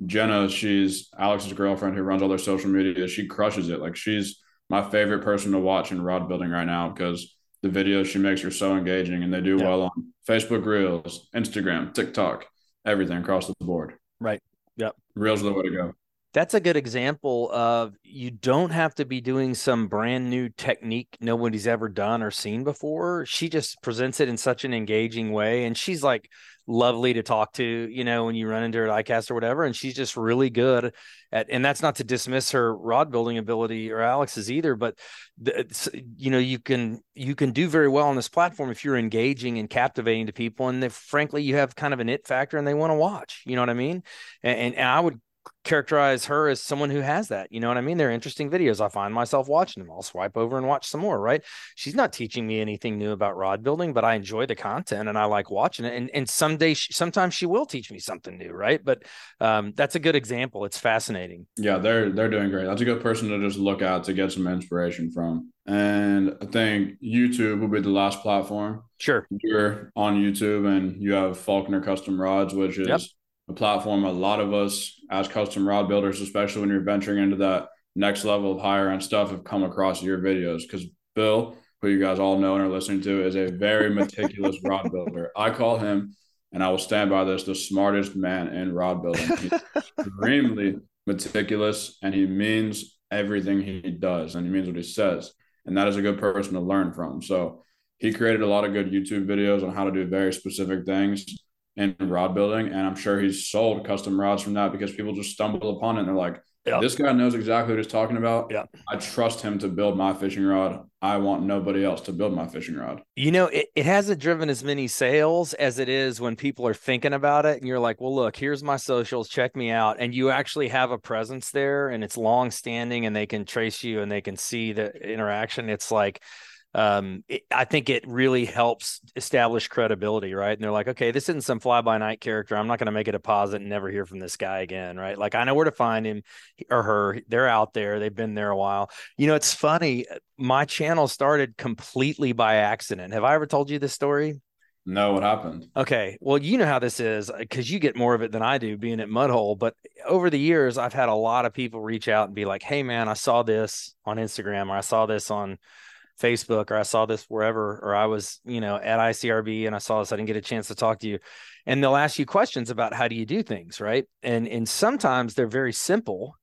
Jenna, she's Alex's girlfriend who runs all their social media. She crushes it. Like she's my favorite person to watch in rod building right now because the videos she makes are so engaging and they do yeah. well on Facebook Reels, Instagram, TikTok, everything across the board. Right. Yep. Reels are the way to go. That's a good example of you don't have to be doing some brand new technique nobody's ever done or seen before. She just presents it in such an engaging way. And she's like lovely to talk to, you know, when you run into her at ICAST or whatever. And she's just really good at, and that's not to dismiss her rod building ability or Alex's either, but you know, you can, you can do very well on this platform if you're engaging and captivating to people. And if frankly, you have kind of an it factor and they want to watch, you know what I mean? And, and, and I would characterize her as someone who has that. You know what I mean? They're interesting videos. I find myself watching them. I'll swipe over and watch some more, right? She's not teaching me anything new about rod building, but I enjoy the content and I like watching it. And and someday, she, sometimes she will teach me something new, right? But um, that's a good example. It's fascinating. Yeah, they're they're doing great. That's a good person to just look at to get some inspiration from. And I think YouTube will be the last platform. Sure. You're on YouTube and you have Falconer Custom Rods, which is yep a platform a lot of us as custom rod builders, especially when you're venturing into that next level of higher end stuff, have come across your videos. Because Bill, who you guys all know and are listening to, is a very meticulous rod builder. I call him, and I will stand by this, the smartest man in rod building. He's extremely meticulous, and he means everything he does, and he means what he says. and that is a good person to learn from. So he created a lot of good YouTube videos on how to do very specific things in rod building. And I'm sure he's sold custom rods from that because people just stumble upon it and they're like. This guy knows exactly what he's talking about. Yeah. I trust him to build my fishing rod. I want nobody else to build my fishing rod. You know, it, it hasn't driven as many sales as it is when people are thinking about it. And you're like, well, look, here's my socials, check me out. And you actually have a presence there and it's long standing and they can trace you and they can see the interaction. It's like, um, it, I think it really helps establish credibility, right? And they're like, okay, this isn't some fly by night character. I'm not going to make a deposit and never hear from this guy again, right? Like I know where to find him or her. They're out there. They've been there a while. You know, it's funny. My channel started completely by accident. Have I ever told you this story? No, what happened? Okay. Well, you know how this is because you get more of it than I do being at Mudhole. But over the years, I've had a lot of people reach out and be like, hey, man, I saw this on Instagram or I saw this on Facebook or I saw this wherever, or I was, you know, at ICRB and I saw this, I didn't get a chance to talk to you. And they'll ask you questions about how do you do things, right? And and sometimes they're very simple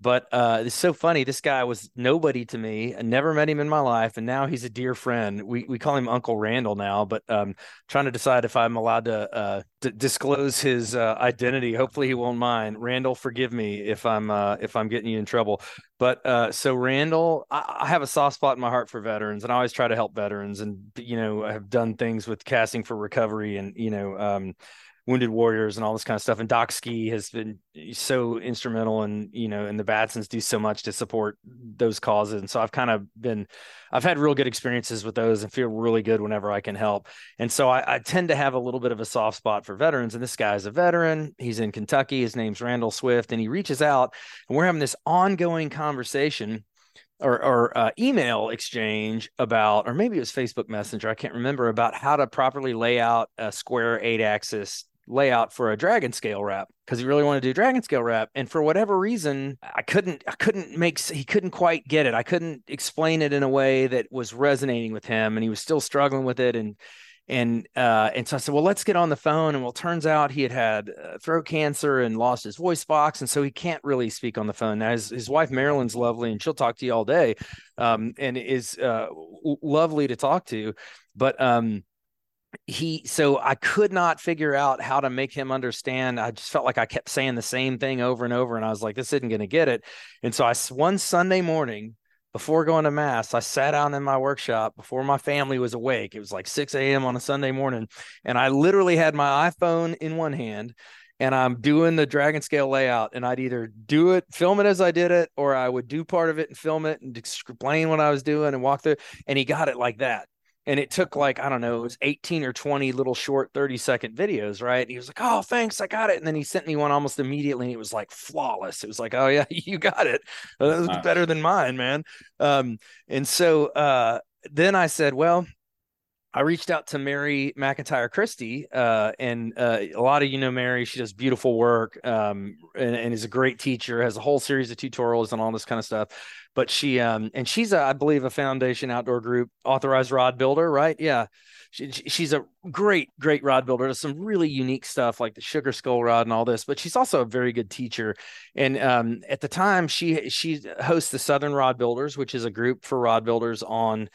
but uh, it's so funny. This guy was nobody to me. I never met him in my life, and now he's a dear friend. We we call him Uncle Randall now, but um, trying to decide if I'm allowed to, uh, disclose his uh, identity. Hopefully, he won't mind. Randall, forgive me if I'm uh, if I'm getting you in trouble. But uh, so Randall, I, I, have a soft spot in my heart for veterans, and I always try to help veterans, and you know, I have done things with casting for recovery, and you know. Um, Wounded Warriors and all this kind of stuff. And Doc Ski has been so instrumental, and you know, and the Batsons do so much to support those causes. And so I've kind of been, I've had real good experiences with those, and feel really good whenever I can help. And so I, I tend to have a little bit of a soft spot for veterans. And this guy is a veteran. He's in Kentucky. His name's Randall Swift, and he reaches out, and we're having this ongoing conversation or, or uh, email exchange about, or maybe it was Facebook Messenger, I can't remember, about how to properly lay out a square eight axis layout for a dragon scale wrap because he really wanted to do dragon scale wrap and for whatever reason i couldn't i couldn't make he couldn't quite get it i couldn't explain it in a way that was resonating with him and he was still struggling with it and and uh, and so I said, well, let's get on the phone. And well, turns out he had had uh, throat cancer and lost his voice box, and so he can't really speak on the phone. Now his, his wife Marilyn's lovely, and she'll talk to you all day, um, and is uh, lovely to talk to. But um, he so I could not figure out how to make him understand. I just felt like I kept saying the same thing over and over, and I was like, "This isn't going to get it." And so I one Sunday morning before going to mass, I sat down in my workshop before my family was awake. It was like 6 a.m. on a Sunday morning, and I literally had my iPhone in one hand. And I'm doing the dragon scale layout, and I'd either do it, film it as I did it, or I would do part of it and film it and explain what I was doing and walk through. And he got it like that and it took like i don't know it was 18 or 20 little short 30 second videos right? And he was like oh thanks i got it. And then he sent me one almost immediately and it was like flawless. It was like oh yeah you got it. That was better than mine man. Um, and so uh, then i said well I reached out to Mary McIntyre Christie, uh, and uh, a lot of you know Mary. She does beautiful work um, and, and, is a great teacher. Has a whole series of tutorials and all this kind of stuff. But she um, and she's a, I believe a foundation outdoor group authorized rod builder, right? Yeah, she, she's a great great rod builder. Does some really unique stuff like the sugar skull rod and all this. But she's also a very good teacher. And um, at the time, she she hosts the Southern Rod Builders, which is a group for rod builders on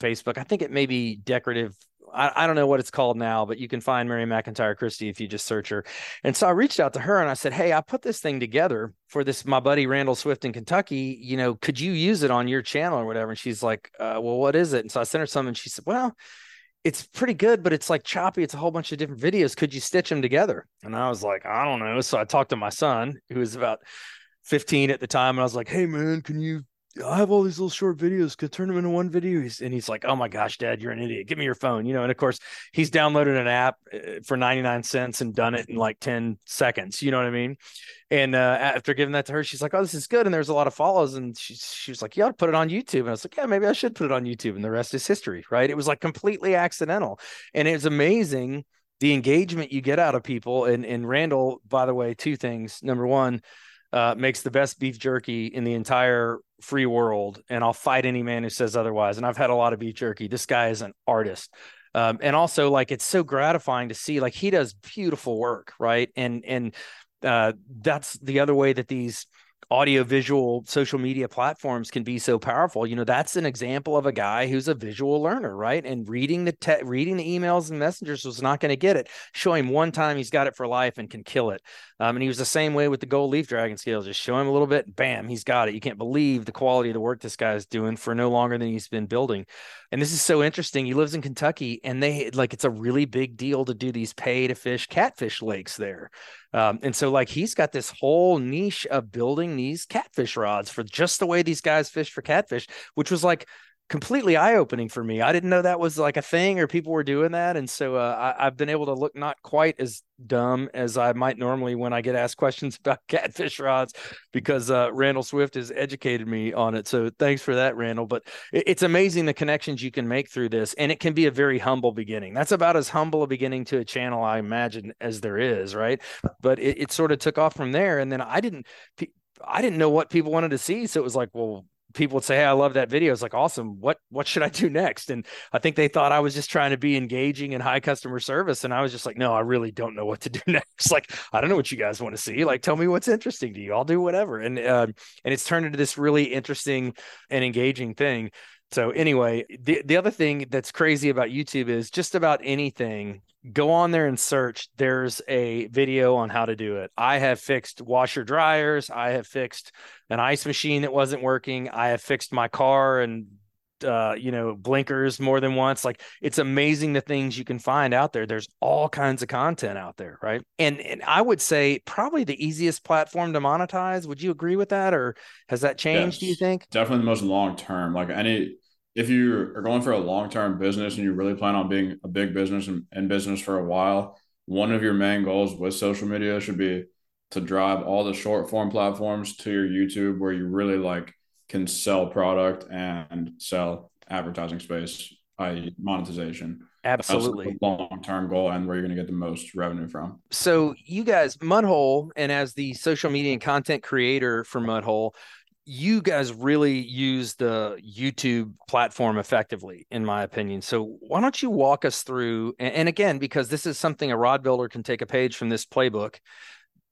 Facebook. I think it may be decorative. I, I, don't know what it's called now, but you can find Mary McIntyre Christie if you just search her. And so I reached out to her and I said, Hey, I put this thing together for this, my buddy Randall Swift in Kentucky. You know, could you use it on your channel or whatever? And she's like, uh, Well, what is it? And so I sent her some and she said, Well, it's pretty good, but it's like choppy. It's a whole bunch of different videos. Could you stitch them together? And I was like, I don't know. So I talked to my son, who was about 15 at the time, and I was like, Hey, man, can you I have all these little short videos. Could turn them into one video. He's, and he's like, "Oh my gosh, Dad, you're an idiot. Give me your phone." You know. And of course, he's downloaded an app uh, for 99 cents and done it in like 10 seconds. You know what I mean? And uh, after giving that to her, she's like, "Oh, this is good." And there's a lot of follows. And she she was like, "You ought to put it on YouTube." And I was like, "Yeah, maybe I should put it on YouTube." And the rest is history, right? It was like completely accidental, and it was amazing the engagement you get out of people. And and Randall, by the way, two things. Number one. Uh, makes the best beef jerky in the entire free world and I'll fight any man who says otherwise. And I've had a lot of beef jerky. This guy is an artist. Um, and also like it's so gratifying to see like he does beautiful work, right? And and uh, that's the other way that these audio visual social media platforms can be so powerful. You know that's an example of a guy who's a visual learner right? And reading the te- reading the emails and messengers was not going to get it. Show him one time he's got it for life and can kill it. Um, and he was the same way with the gold leaf dragon scale. Just show him a little bit bam he's got it. You can't believe the quality of the work this guy is doing for no longer than he's been building and this is so interesting he lives in kentucky and they like it's a really big deal to do these pay to fish catfish lakes there. Um, and so, like, he's got this whole niche of building these catfish rods for just the way these guys fish for catfish, which was like completely eye opening for me. I didn't know that was like a thing or people were doing that. And so uh, I, have been able to look not quite as dumb as I might normally when I get asked questions about catfish rods because uh, Randall Swift has educated me on it. So thanks for that, Randall. But it, it's amazing the connections you can make through this. And it can be a very humble beginning. That's about as humble a beginning to a channel, I imagine, as there is, right? But it, it sort of took off from there. And then I didn't. I didn't know what people wanted to see. So it was like, well, people would say, Hey, I love that video. It's like, awesome. What, what should I do next? And I think they thought I was just trying to be engaging and high customer service. And I was just like, no, I really don't know what to do next. Like, I don't know what you guys want to see. Like, tell me what's interesting to you. I'll do whatever. And, uh, and it's turned into this really interesting and engaging thing. So anyway, the, the other thing that's crazy about YouTube is just about anything go on there and search there's a video on how to do it. I have fixed washer dryers i have fixed an ice machine that wasn't working i have fixed my car and uh, you know blinkers more than once like it's amazing the things you can find out there. There's all kinds of content out there right? And and i would say probably the easiest platform to monetize would you agree with that or has that changed yes, do you think? Definitely the most long term. Like any if you are going for a long term business and you really plan on being a big business and in business for a while, one of your main goals with social media should be to drive all the short form platforms to your YouTube where you really like can sell product and sell advertising space, i.e., monetization. Absolutely. long term goal and where you're going to get the most revenue from. So, you guys, Mudhole, and as the social media and content creator for Mudhole, you guys really use the YouTube platform effectively, in my opinion. So why don't you walk us through? And, and, again, because this is something a rod builder can take a page from this playbook.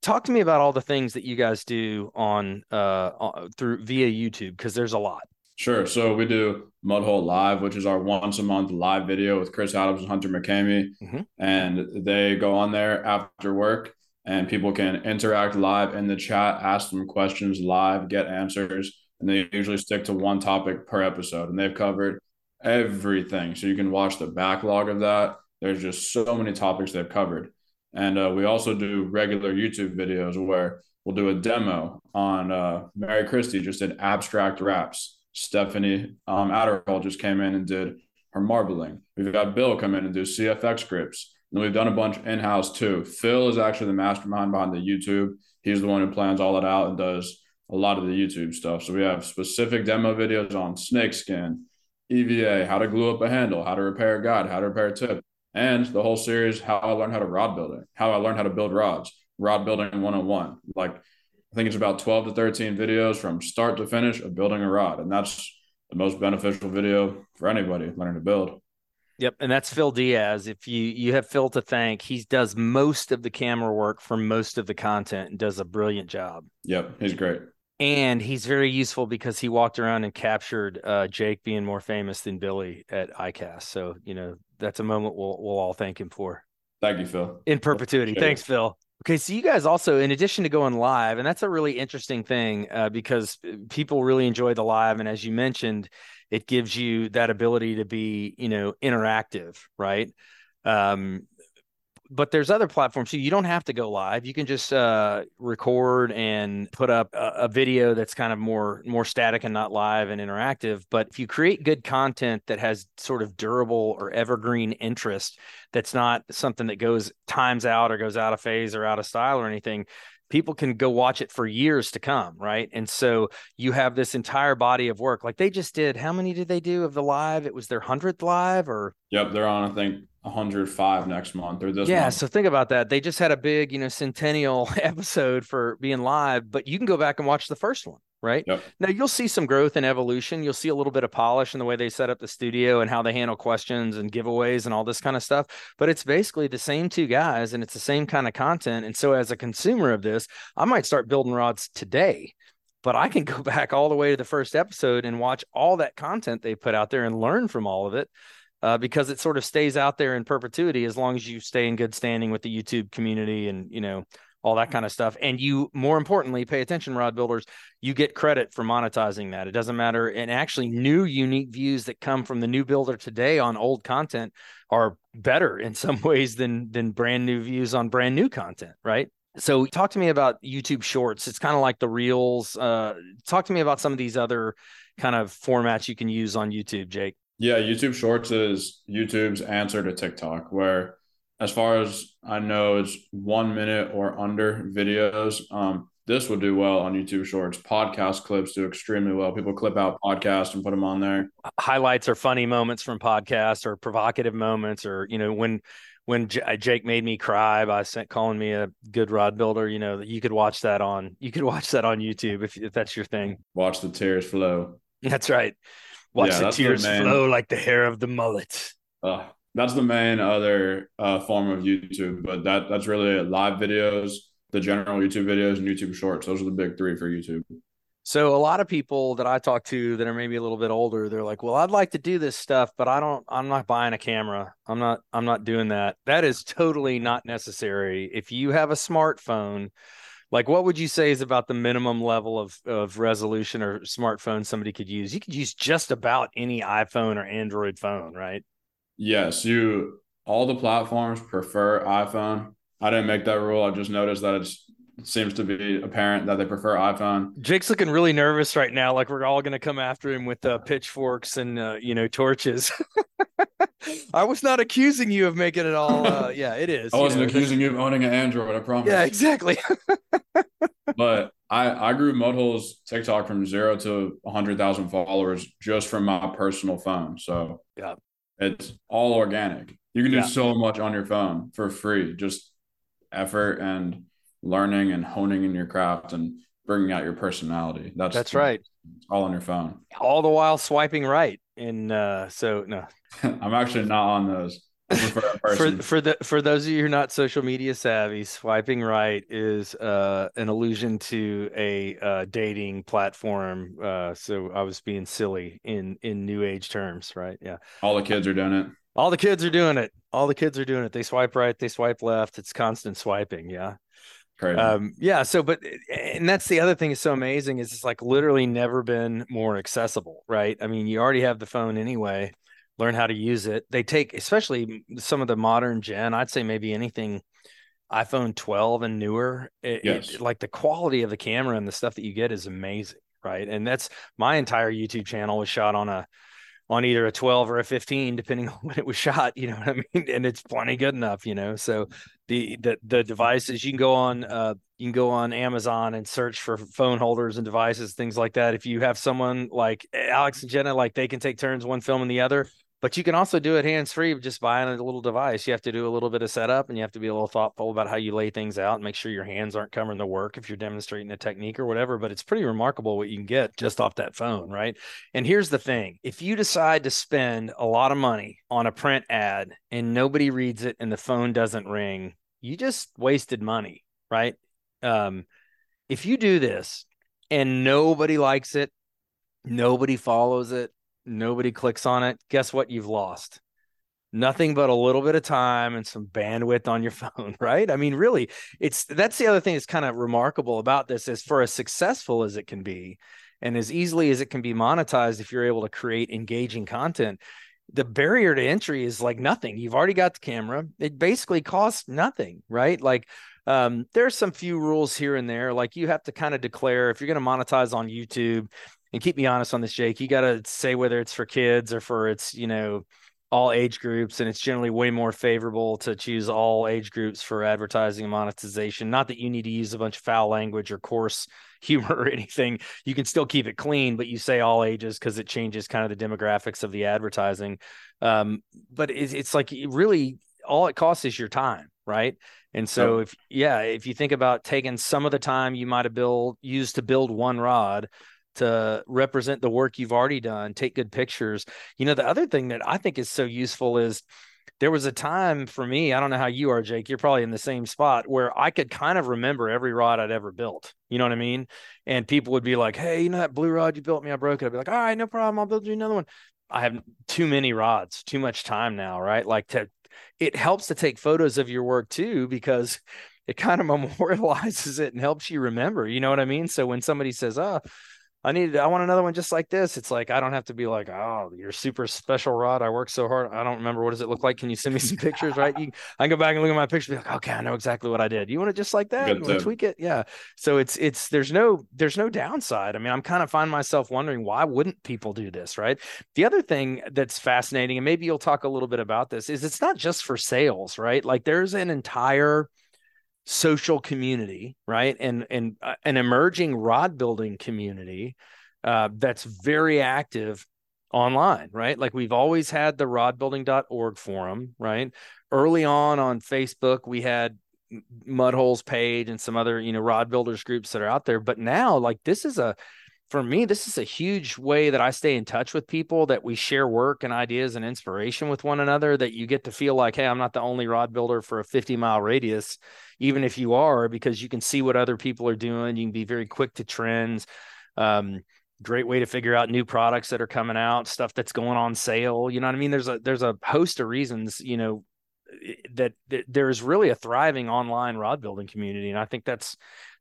Talk to me about all the things that you guys do on uh through via YouTube because there's a lot. Sure. So we do Mudhole Live, which is our once a month live video with Chris Adams and Hunter McCamey, mm-hmm. and they go on there after work and people can interact live in the chat, ask them questions live, get answers, and they usually stick to one topic per episode. And they've covered everything. So you can watch the backlog of that. There's just so many topics they've covered. And uh, we also do regular YouTube videos where we'll do a demo on uh, Mary Christie just did abstract wraps. Stephanie um, Adderhall just came in and did her marbling. We've got Bill come in and do CFX scripts. And we've done a bunch in house too. Phil is actually the mastermind behind the YouTube. He's the one who plans all that out and does a lot of the YouTube stuff. So we have specific demo videos on snakeskin, EVA, how to glue up a handle, how to repair a guide, how to repair a tip, and the whole series, how I learned how to rod build it, how I learned how to build rods, rod building 101. Like I think it's about 12 to 13 videos from start to finish of building a rod. And that's the most beneficial video for anybody learning to build. Yep, and that's Phil Diaz. If you you have Phil to thank, he does most of the camera work for most of the content and does a brilliant job. Yep, he's great. And he's very useful because he walked around and captured uh, Jake being more famous than Billy at ICAST. So you know that's a moment we'll we'll all thank him for. Thank you, Phil. In perpetuity. Thanks, Phil. Okay, so you guys also, in addition to going live, and that's a really interesting thing uh, because people really enjoy the live, and as you mentioned, it gives you that ability to be you know interactive right um, but there's other platforms so you don't have to go live you can just uh, record and put up a, a, video that's kind of more more static and not live and interactive but if you create good content that has sort of durable or evergreen interest that's not something that goes times out or goes out of phase or out of style or anything people can go watch it for years to come, right? And so you have this entire body of work. Like they just did, how many did they do of the live? It was their hundredth live, or yep, they're on I think 105 next month or this. Yeah, month. so think about that. They just had a big, you know, centennial episode for being live, but you can go back and watch the first one right? Yep. Now you'll see some growth and evolution. You'll see a little bit of polish in the way they set up the studio and how they handle questions and giveaways and all this kind of stuff. But it's basically the same two guys and it's the same kind of content. And so as a consumer of this, I might start building rods today but I can go back all the way to the first episode and watch all that content they put out there and learn from all of it. Uh, because it sort of stays out there in perpetuity as long as you stay in good standing with the YouTube community and you know all that kind of stuff. And you, more importantly, pay attention, rod builders. You get credit for monetizing that. It doesn't matter. And actually, new unique views that come from the new builder today on old content are better in some ways than than brand new views on brand new content, right? So talk to me about YouTube Shorts. It's kind of like the Reels. Uh, talk to me about some of these other kind of formats you can use on YouTube, Jake. Yeah, YouTube Shorts is YouTube's answer to TikTok, where as far as I know, it's one minute or under videos. Um, this will do well on YouTube Shorts. Podcast clips do extremely well. People clip out podcasts and put them on there. Highlights are funny moments from podcasts or provocative moments, or you know when when J- uh, Jake made me cry by sent, calling me a good rod builder, you know, you could watch that on you could watch that on YouTube if, if that's your thing. Watch the tears flow. That's right. Watch yeah, the tears the flow like the hair of the mullet. Uh, that's the main other uh, form of YouTube, but that that's really it. live videos, the general YouTube videos, and YouTube Shorts. Those are the big three for YouTube. So a lot of people that I talk to that are maybe a little bit older, they're like, "Well, I'd like to do this stuff, but I don't I'm not buying a camera. I'm not I'm not doing that." That is totally not necessary. If you have a smartphone, like what would you say is about the minimum level of of resolution or smartphone somebody could use? You could use just about any iPhone or Android phone, right? Yes, you all the platforms prefer iPhone. I didn't make that rule. I just noticed that it's it seems to be apparent that they prefer iPhone. Jake's looking really nervous right now, like we're all going to come after him with uh, pitchforks and uh, you know torches. I was not accusing you of making it all. Uh, yeah, it is. I wasn't know, accusing you of owning an Android. I promise. Yeah, exactly. but I I grew Mudhole's TikTok from zero to hundred thousand followers just from my personal phone. So yeah, it's all organic. You can do yeah. so much on your phone for free. Just effort and learning and honing in your craft and bringing out your personality. That's that's right. all on your phone. All the while swiping right. And uh, so no, I'm actually not on those. for for the for those of you who are not social media savvy, swiping right is uh, an allusion to a uh, dating platform. Uh, so I was being silly in in new age terms, right? Yeah. All the kids are doing it. All the kids are doing it. All the kids are doing it. They swipe right, they swipe left. It's constant swiping. Yeah. Crazy. Um, yeah. So, but and that's the other thing is so amazing is it's like literally never been more accessible, right? I mean, you already have the phone anyway. Learn how to use it. They take, especially some of the modern gen. I'd say maybe anything iPhone 12 and newer. It, yes. It, like the quality of the camera and the stuff that you get is amazing, right? And that's my entire YouTube channel was shot on a on either a 12 or a 15 depending on when it was shot you know what i mean? And it's plenty good enough you know? So the the, the devices you can go on uh you can go on amazon and search for phone holders and devices things like that. If you have someone like alex and jenna like they can take turns one filming the other but you can also do it hands free just buying a little device. You have to do a little bit of setup and you have to be a little thoughtful about how you lay things out and make sure your hands aren't covering the work if you're demonstrating a technique or whatever. But it's pretty remarkable what you can get just off that phone, right? And here's the thing if you decide to spend a lot of money on a print ad and nobody reads it and the phone doesn't ring, you just wasted money, right? Um, if you do this and nobody likes it, nobody follows it, nobody clicks on it, guess what? You've lost nothing but a little bit of time and some bandwidth on your phone, right? I mean, really, it's that's the other thing that's kind of remarkable about this is for as successful as it can be and as easily as it can be monetized if you're able to create engaging content, the barrier to entry is like nothing. You've already got the camera. It basically costs nothing, right? Like um, there's some few rules here and there. Like you have to kind of declare if you're going to monetize on YouTube, and keep me honest on this, Jake. You got to say whether it's for kids or for it's you know all age groups, and it's generally way more favorable to choose all age groups for advertising and monetization. Not that you need to use a bunch of foul language or coarse humor or anything. You can still keep it clean, but you say all ages because it changes kind of the demographics of the advertising. Um, but it's, it's like really all it costs is your time, right? And so, if yeah, if you think about taking some of the time you might have built used to build one rod to represent the work you've already done, take good pictures. You know, the other thing that I think is so useful is there was a time for me, I don't know how you are, Jake, you're probably in the same spot where I could kind of remember every rod I'd ever built. You know what I mean? And people would be like, Hey, you know that blue rod you built me, I broke it. I'd be like, All right, no problem. I'll build you another one. I have too many rods, too much time now, right? Like to it helps to take photos of your work too, because it kind of memorializes it and helps you remember. You know what I mean? So when somebody says, "Oh, I need, I want another one just like this," it's like I don't have to be like, "Oh, your super special rod. I worked so hard. I don't remember what does it look like. Can you send me some pictures?" Right? You, I can go back and look at my picture, be like, "Okay, I know exactly what I did. You want it just like that? Good you want to tweak it? Yeah." So it's it's there's no there's no downside. I mean, I'm kind of find myself wondering why wouldn't people do this, right? The other thing that's fascinating, and maybe you'll talk a little bit about this, is it's not just for sales, right? Like there's an entire social community, right? And and uh, an emerging rod building community uh, that's very active online, right? Like we've always had the rodbuilding.org forum, right? Early on on Facebook, we had Mudholes page and some other, you know, rod builders groups that are out there. But now, like this is a for me, this is a huge way that I stay in touch with people, that we share work and ideas and inspiration with one another, that you get to feel like, hey, I'm not the only rod builder for a 50 mile radius, even if you are, because you can see what other people are doing. You can be very quick to trends. Um, great way to figure out new products that are coming out, stuff that's going on sale. You know what I mean? There's a there's a host of reasons, you know, that, that there's really a thriving online rod building community. And I think that's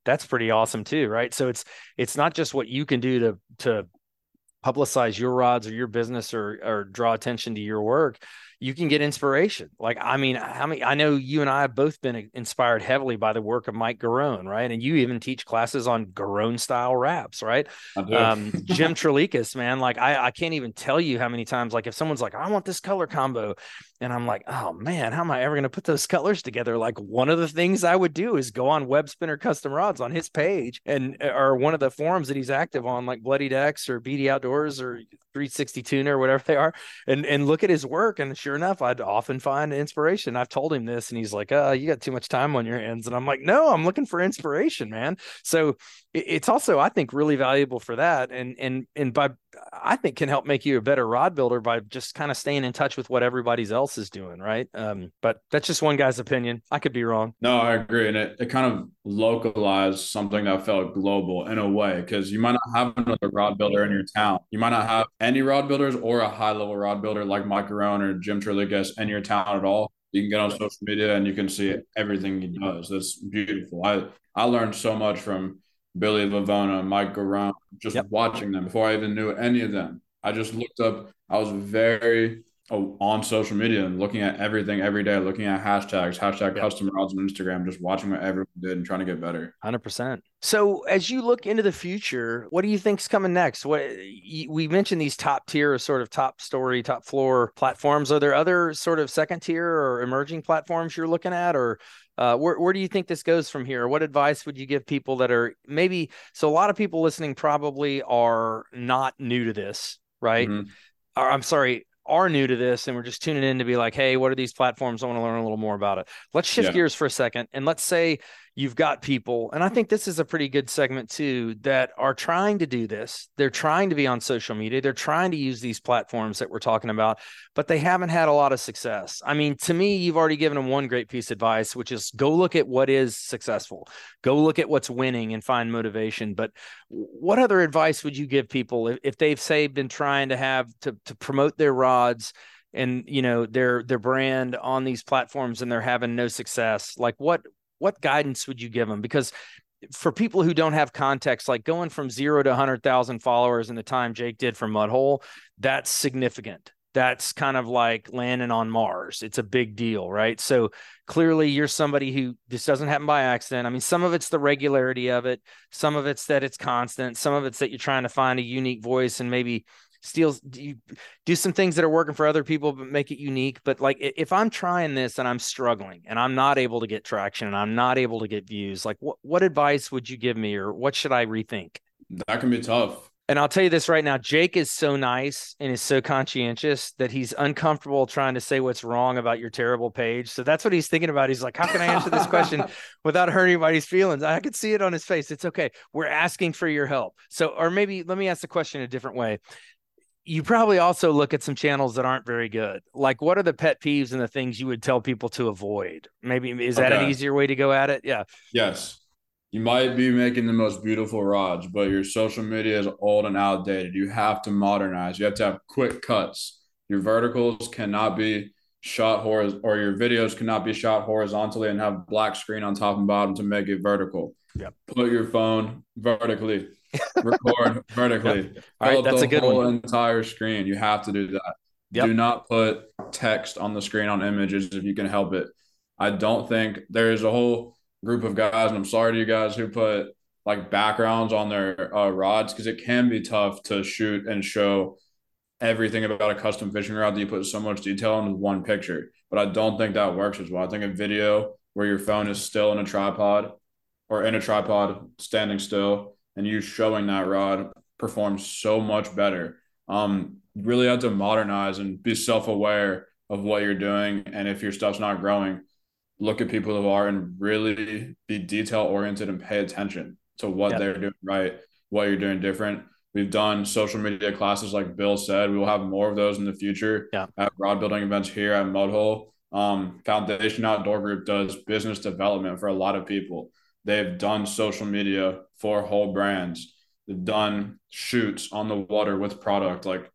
that's pretty awesome too, right? So it's it's not just what you can do to to publicize your rods or your business or or draw attention to your work you can get inspiration. Like, I mean, how many, I know you and I have both been inspired heavily by the work of Mike Garone, right? And you even teach classes on Garone style wraps, right? Um, Jim Trelikas, man, like I, I can't even tell you how many times, like if someone's like, I want this color combo and I'm like, oh man, how am I ever going to put those colors together? Like one of the things I would do is go on Web Spinner Custom Rods on his page and uh, or one of the forums that he's active on, like Bloody Decks or BD Outdoors or 360 Tuna or whatever they are, and and look at his work. And sure enough, I'd often find inspiration. I've told him this, and he's like, "Uh, you got too much time on your hands." And I'm like, "No, I'm looking for inspiration, man." So it's also i think really valuable for that and and and by i think can help make you a better rod builder by just kind of staying in touch with what everybody's else is doing right? Um, but that's just one guy's opinion. I could be wrong. No i agree and it, it kind of localized something that felt global in a way because you might not have another rod builder in your town. You might not have any rod builders or a high level rod builder like mike Garone or jim Trelikas in your town at all. You can get on social media and you can see everything he does. That's beautiful. I i learned so much from Billy Lavona, Mike Garone, just yep. watching them before I even knew any of them. I just looked up, I was very oh, on social media and looking at everything every day, looking at hashtags, hashtag yep. custom rods on Instagram, just watching what everyone did and trying to get better. 100%. So as you look into the future, what do you think's coming next? What we mentioned these top tier sort of top story, top floor platforms. Are there other sort of second tier or emerging platforms you're looking at or uh, where, where do you think this goes from here? What advice would you give people that are maybe so a lot of people listening probably are not new to this, right? Mm-hmm. Or, I'm sorry, are new to this and we're just tuning in to be like, hey, what are these platforms? I want to learn a little more about it. Let's shift yeah. gears for a second and let's say you've got people, and I think this is a pretty good segment too, that are trying to do this. They're trying to be on social media. They're trying to use these platforms that we're talking about, but they haven't had a lot of success. I mean, to me, you've already given them one great piece of advice, which is go look at what is successful, go look at what's winning and find motivation. But what other advice would you give people if, if they've, say, been trying to have to, to promote their rods? and you know their their brand on these platforms and they're having no success like what what guidance would you give them? Because for people who don't have context, like going from zero to 100,000 followers in the time Jake did for Mudhole, that's significant. That's kind of like landing on Mars. It's a big deal, right? So clearly, you're somebody who this doesn't happen by accident. I mean, some of it's the regularity of it, some of it's that it's constant, some of it's that you're trying to find a unique voice and maybe steals do, do some things that are working for other people but make it unique but like if i'm trying this and i'm struggling and i'm not able to get traction and i'm not able to get views like what, what advice would you give me or what should i rethink that can be tough and I'll tell you this right now Jake is so nice and is so conscientious that he's uncomfortable trying to say what's wrong about your terrible page. So that's what he's thinking about. He's like, How can I answer this question without hurting anybody's feelings? I could see it on his face. It's okay. We're asking for your help. So, or maybe let me ask the question a different way you probably also look at some channels that aren't very good. Like, what are the pet peeves and the things you would tell people to avoid? Maybe is that okay. an easier way to go at it? Yeah. Yes. You might be making the most beautiful rods, but your social media is old and outdated. You have to modernize. You have to have quick cuts. Your verticals cannot be shot horizontal, or your videos cannot be shot horizontally and have black screen on top and bottom to make it vertical. Yep. Put your phone vertically record vertically. Yep. All right, that's a good whole one. entire screen. You have to do that. Yep. Do not put text on the screen on images if you can help it. I don't think there is a whole group of guys, and I'm sorry to you guys who put like backgrounds on their uh, rods because it can be tough to shoot and show everything about a custom fishing rod that you put so much detail into one picture. But I don't think that works as well. I think a video where your phone is still in a tripod or in a tripod standing still and you showing that rod performs so much better. Um, you really have to modernize and be self-aware of what you're doing. And if your stuff's not growing, look at people who are and really be detail oriented and pay attention to what yep. they're doing right, what you're doing different. We've done social media classes, like Bill said. We will have more of those in the future yeah. at rod building events here at Mudhole. Um, Foundation Outdoor Group does business development for a lot of people. They've done social media for whole brands. They've done shoots on the water with product. Like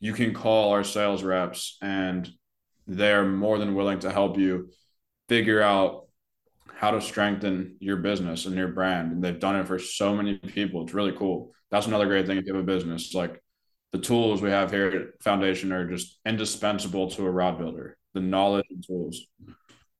you can call our sales reps and they're more than willing to help you figure out how to strengthen your business and your brand. And they've done it for so many people. It's really cool. That's another great thing if you have a business. Like the tools we have here at Foundation are just indispensable to a rod builder. The knowledge and tools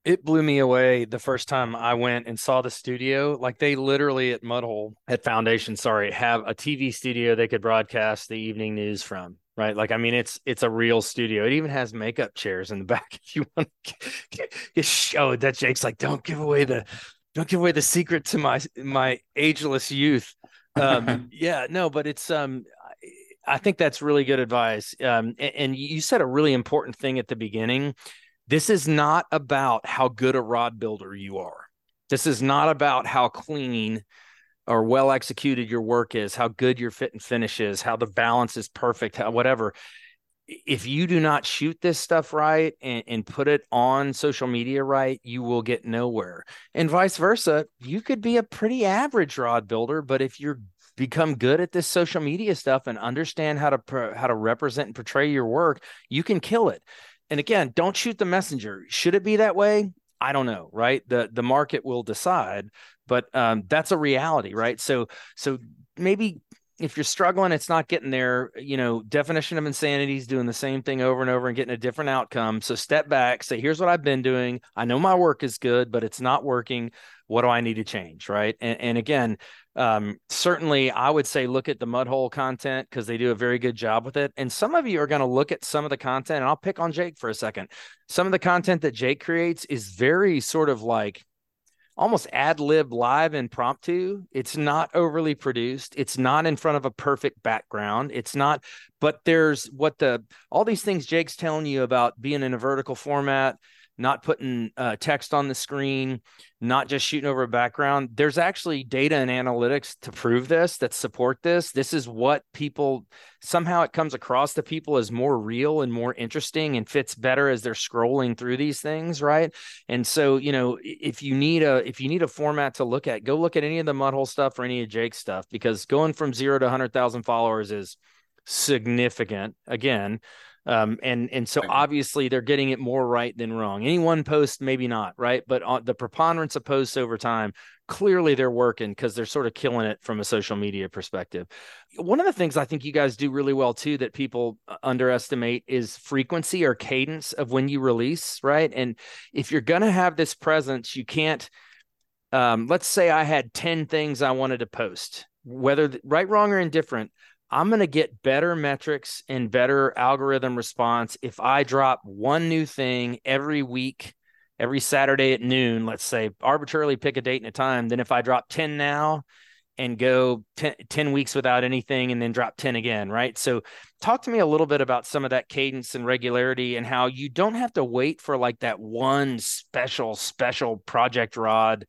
it blew me away the first time I went and saw the studio. Like they literally at Mudhole at Foundation, sorry, have a TV studio they could broadcast the evening news from. Right. Like, I mean, it's it's a real studio. It even has makeup chairs in the back if you want to get showed that Jake's like, don't give away the don't give away the secret to my my ageless youth. Um, yeah, no, but it's um I think that's really good advice. Um, and, and you said a really important thing at the beginning this is not about how good a rod builder you are. This is not about how clean or well executed your work is, how good your fit and finish is, how the balance is perfect, how, whatever. If you do not shoot this stuff right and, and put it on social media right, you will get nowhere. And vice versa, you could be a pretty average rod builder, but if you're become good at this social media stuff and understand how to how to represent and portray your work, you can kill it and again, don't shoot the messenger. Should it be that way? I don't know, right? The the market will decide, but um, that's a reality, right? So so maybe if you're struggling, it's not getting there. You know, definition of insanity is doing the same thing over and over and getting a different outcome. So step back, say, here's what I've been doing. I know my work is good, but it's not working. What do I need to change, right? And, and again, um, certainly I would say look at the Mudhole content because they do a very good job with it. And some of you are going to look at some of the content, and I'll pick on Jake for a second. Some of the content that Jake creates is very sort of like almost ad lib live impromptu. It's not overly produced. It's not in front of a perfect background. It's not, but there's what the all these things Jake's telling you about being in a vertical format not putting uh, text on the screen, not just shooting over a background. There's actually data and analytics to prove this that support this. This is what people somehow it comes across to people as more real and more interesting and fits better as they're scrolling through these things, right? And so, you know, if you need a if you need a format to look at, go look at any of the Mudhole stuff or any of Jake's stuff because going from zero to 100,000 followers is significant. Again, um, and and so obviously they're getting it more right than wrong. Any one post, maybe not, right? But on the preponderance of posts over time, clearly they're working because they're sort of killing it from a social media perspective. One of the things I think you guys do really well too that people uh, underestimate is frequency or cadence of when you release, right? And if you're gonna have this presence, you can't. Um, let's say I had 10 things I wanted to post, whether right, wrong, or indifferent. I'm going to get better metrics and better algorithm response if I drop one new thing every week, every Saturday at noon, let's say, arbitrarily pick a date and a time, than if I drop 10 now and go 10, 10, weeks without anything and then drop 10 again, right? So, talk to me a little bit about some of that cadence and regularity and how you don't have to wait for like that one special, special project rod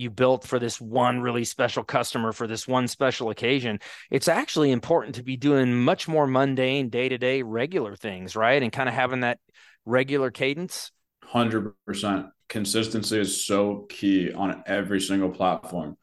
you built for this one really special customer for this one special occasion. It's actually important to be doing much more mundane, day to day, regular things, right? And kind of having that regular cadence. 100%. Consistency is so key on every single platform.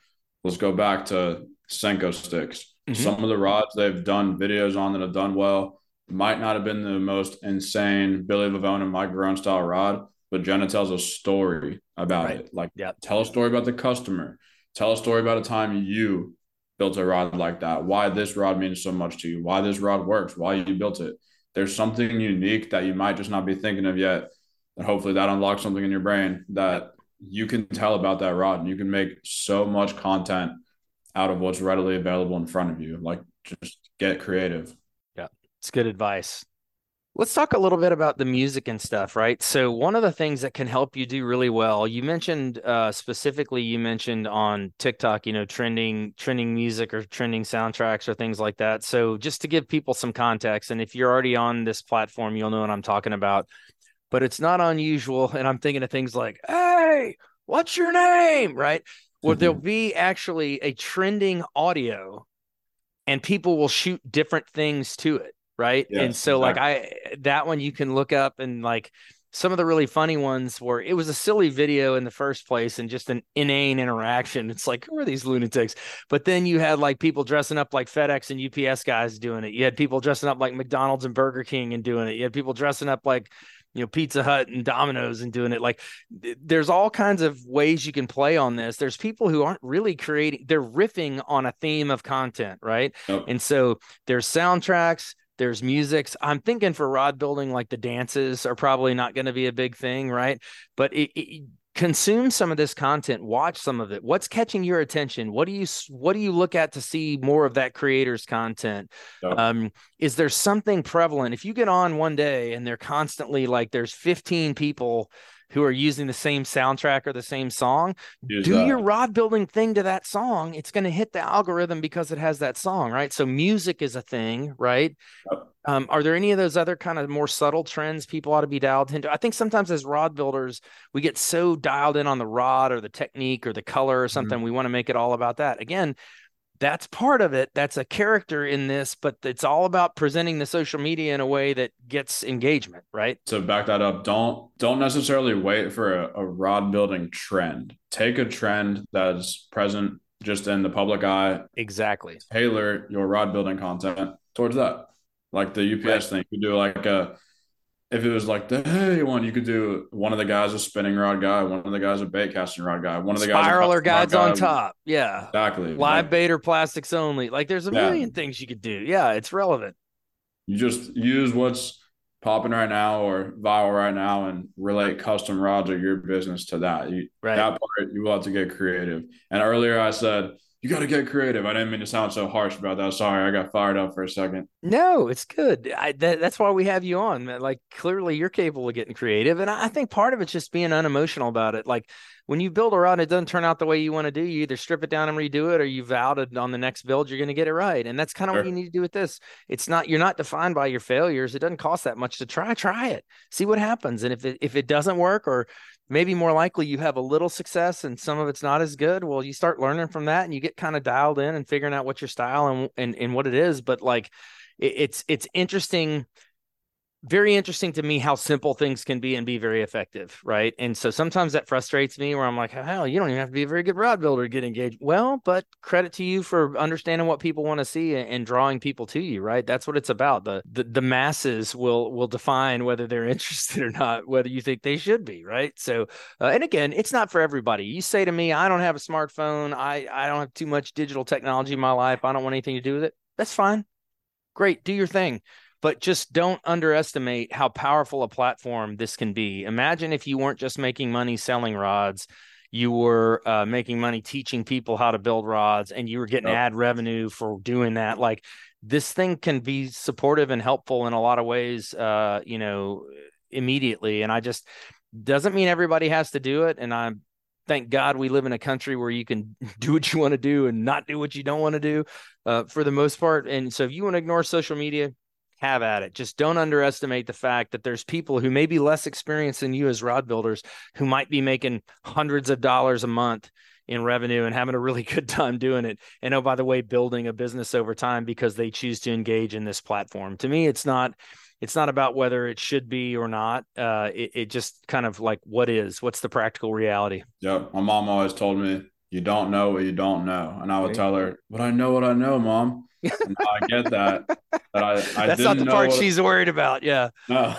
Let's go back to Senko sticks. Mm-hmm. Some of the rods they've done videos on that have done well might not have been the most insane Billy Vivona Mike Garone style rod, but Jenna tells a story about right. it. Like, yep. tell a story about the customer. Tell a story about a time you built a rod like that. Why this rod means so much to you. Why this rod works. Why you built it. There's something unique that you might just not be thinking of yet. And hopefully that unlocks something in your brain that you can tell about that rod and you can make so much content out of what's readily available in front of you. Like just get creative. Yeah. It's good advice. Let's talk a little bit about the music and stuff, right? So, one of the things that can help you do really well, you mentioned uh, specifically, you mentioned on TikTok, you know, trending, trending music or trending soundtracks or things like that. So, just to give people some context, and if you're already on this platform, you'll know what I'm talking about. But it's not unusual, and I'm thinking of things like, "Hey, what's your name?" Right? Where mm-hmm. there'll be actually a trending audio, and people will shoot different things to it right yes, and so exactly. like i that one you can look up and like some of the really funny ones were it was a silly video in the first place and just an inane interaction. It's like, who are these lunatics? But then you had like people dressing up like FedEx and UPS guys doing it. You had people dressing up like McDonald's and Burger King and doing it. You had people dressing up like, you know, Pizza Hut and Domino's and doing it. Like there's all kinds of ways you can play on this. There's people who aren't really creating, they're riffing on a theme of content, right? Yep. And so there's soundtracks, there's musics. I'm thinking for rod building, like the dances are probably not going to be a big thing, right? But it, it, consume some of this content, watch some of it. What's catching your attention? What do you what do you look at to see more of that creator's content? Um, is there something prevalent? If you get on one day and they're constantly like, there's 15 people who are using the same soundtrack or the same song, Use do that. your rod building thing to that song. It's going to hit the algorithm because it has that song, right? So music is a thing, right? Yep. Um, are there any of those other kind of more subtle trends people ought to be dialed into? I think sometimes as rod builders, we get so dialed in on the rod or the technique or the color or something. Mm-hmm. We want to make it all about that. Again, that's part of it. That's a character in this, but it's all about presenting the social media in a way that gets engagement, right? So back that up. Don't don't necessarily wait for a, a rod building trend. Take a trend that's present just in the public eye. Exactly. Tailor your rod building content towards that. Like the UPS right. thing. You do like a if it was like the hey one, you could do one of the guys a spinning rod guy, one of the guys a bait casting rod guy, one of the guys spiraler guides on top. Yeah, exactly. Live like, bait or plastics only. Like there's a yeah. million things you could do. Yeah, it's relevant. You just use what's popping right now or viral right now and relate custom rods or your business to that. You, right. That part you will have to get creative. And earlier I said you got to get creative. I didn't mean to sound so harsh about that. Sorry, I got fired up for a second. No, it's good. I, that, that's why we have you on. Like clearly, you're capable of getting creative, and I think part of it's just being unemotional about it. Like when you build a rod, it doesn't turn out the way you want to do. You either strip it down and redo it, or you vow to on the next build you're going to get it right. And that's kind of sure. what you need to do with this. It's not you're not defined by your failures. It doesn't cost that much to try. Try it, see what happens, and if it if it doesn't work or maybe more likely you have a little success and some of it's not as good. Well you start learning from that and you get kind of dialed in and figuring out what your style and and, and what it is. But like it, it's it's interesting very interesting to me how simple things can be and be very effective, right? And so sometimes that frustrates me where I'm like, hell, you don't even have to be a very good rod builder to get engaged. Well, but credit to you for understanding what people want to see and drawing people to you, right? That's what it's about. The the, the masses will will define whether they're interested or not, whether you think they should be, right? So, uh, and again, it's not for everybody. You say to me, I don't have a smartphone, I I don't have too much digital technology in my life, I don't want anything to do with it. That's fine. Great, do your thing but just don't underestimate how powerful a platform this can be. Imagine if you weren't just making money selling rods, you were uh, making money teaching people how to build rods, and you were getting yep. ad revenue for doing that. Like this thing can be supportive and helpful in a lot of ways, uh, you know, immediately. And I just doesn't mean everybody has to do it. And I thank God we live in a country where you can do what you want to do and not do what you don't want to do uh, for the most part. And so if you want to ignore social media, have at it. Just don't underestimate the fact that there's people who may be less experienced than you as rod builders who might be making hundreds of dollars a month in revenue and having a really good time doing it. And oh, by the way, building a business over time because they choose to engage in this platform. To me, it's not it's not about whether it should be or not. Uh, it, it just kind of like what is, what's the practical reality? Yep. My mom always told me, you don't know what you don't know. And I would tell her, but I know what I know, mom. I get that. But I, I That's not the part what, she's worried about. Yeah. No,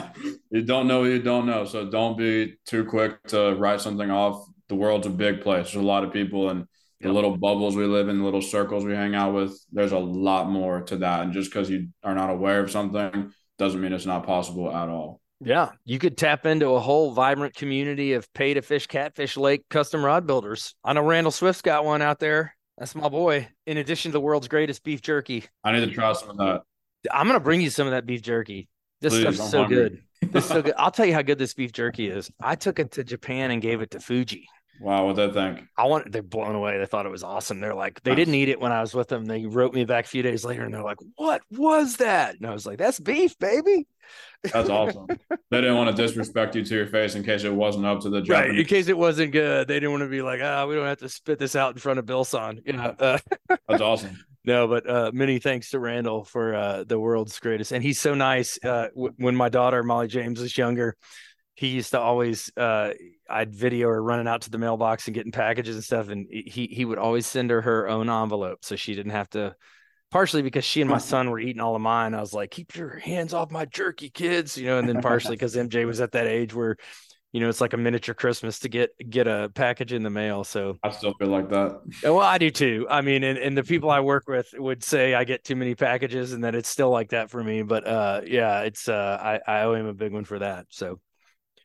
you don't know what you don't know. So don't be too quick to write something off. The world's a big place. There's a lot of people and the little bubbles we live in, the little circles we hang out with. There's a lot more to that. And just because you are not aware of something doesn't mean it's not possible at all. Yeah, you could tap into a whole vibrant community of pay to fish catfish lake custom rod builders. I know Randall Swift's got one out there. That's my boy. In addition to the world's greatest beef jerky, I need to try some of that. I'm gonna bring you some of that beef jerky. This Please, stuff's I'm so hungry. good. This is so good. I'll tell you how good this beef jerky is. I took it to Japan and gave it to Fuji. Wow, what they think? I want they're blown away. They thought it was awesome. They're like, they didn't eat it when I was with them. They wrote me back a few days later and they're like, What was that? And I was like, That's beef, baby. That's awesome. they didn't want to disrespect you to your face in case it wasn't up to the job. Right, in case it wasn't good. They didn't want to be like, ah, we don't have to spit this out in front of Bill Son. You know, uh, that's awesome. No, but uh, many thanks to Randall for uh, the world's greatest, and he's so nice. Uh, w- when my daughter Molly James was younger, he used to always uh, I'd video her running out to the mailbox and getting packages and stuff, and he he would always send her her own envelope so she didn't have to. Partially because she and my son were eating all of mine. I was like, "Keep your hands off my jerky, kids," you know. And then partially because MJ was at that age where, you know, it's like a miniature Christmas to get get a package in the mail. So I still feel like that. Well, I do too. I mean, and, and the people I work with would say I get too many packages, and that it's still like that for me. But uh, yeah, it's uh, I I owe him a big one for that. So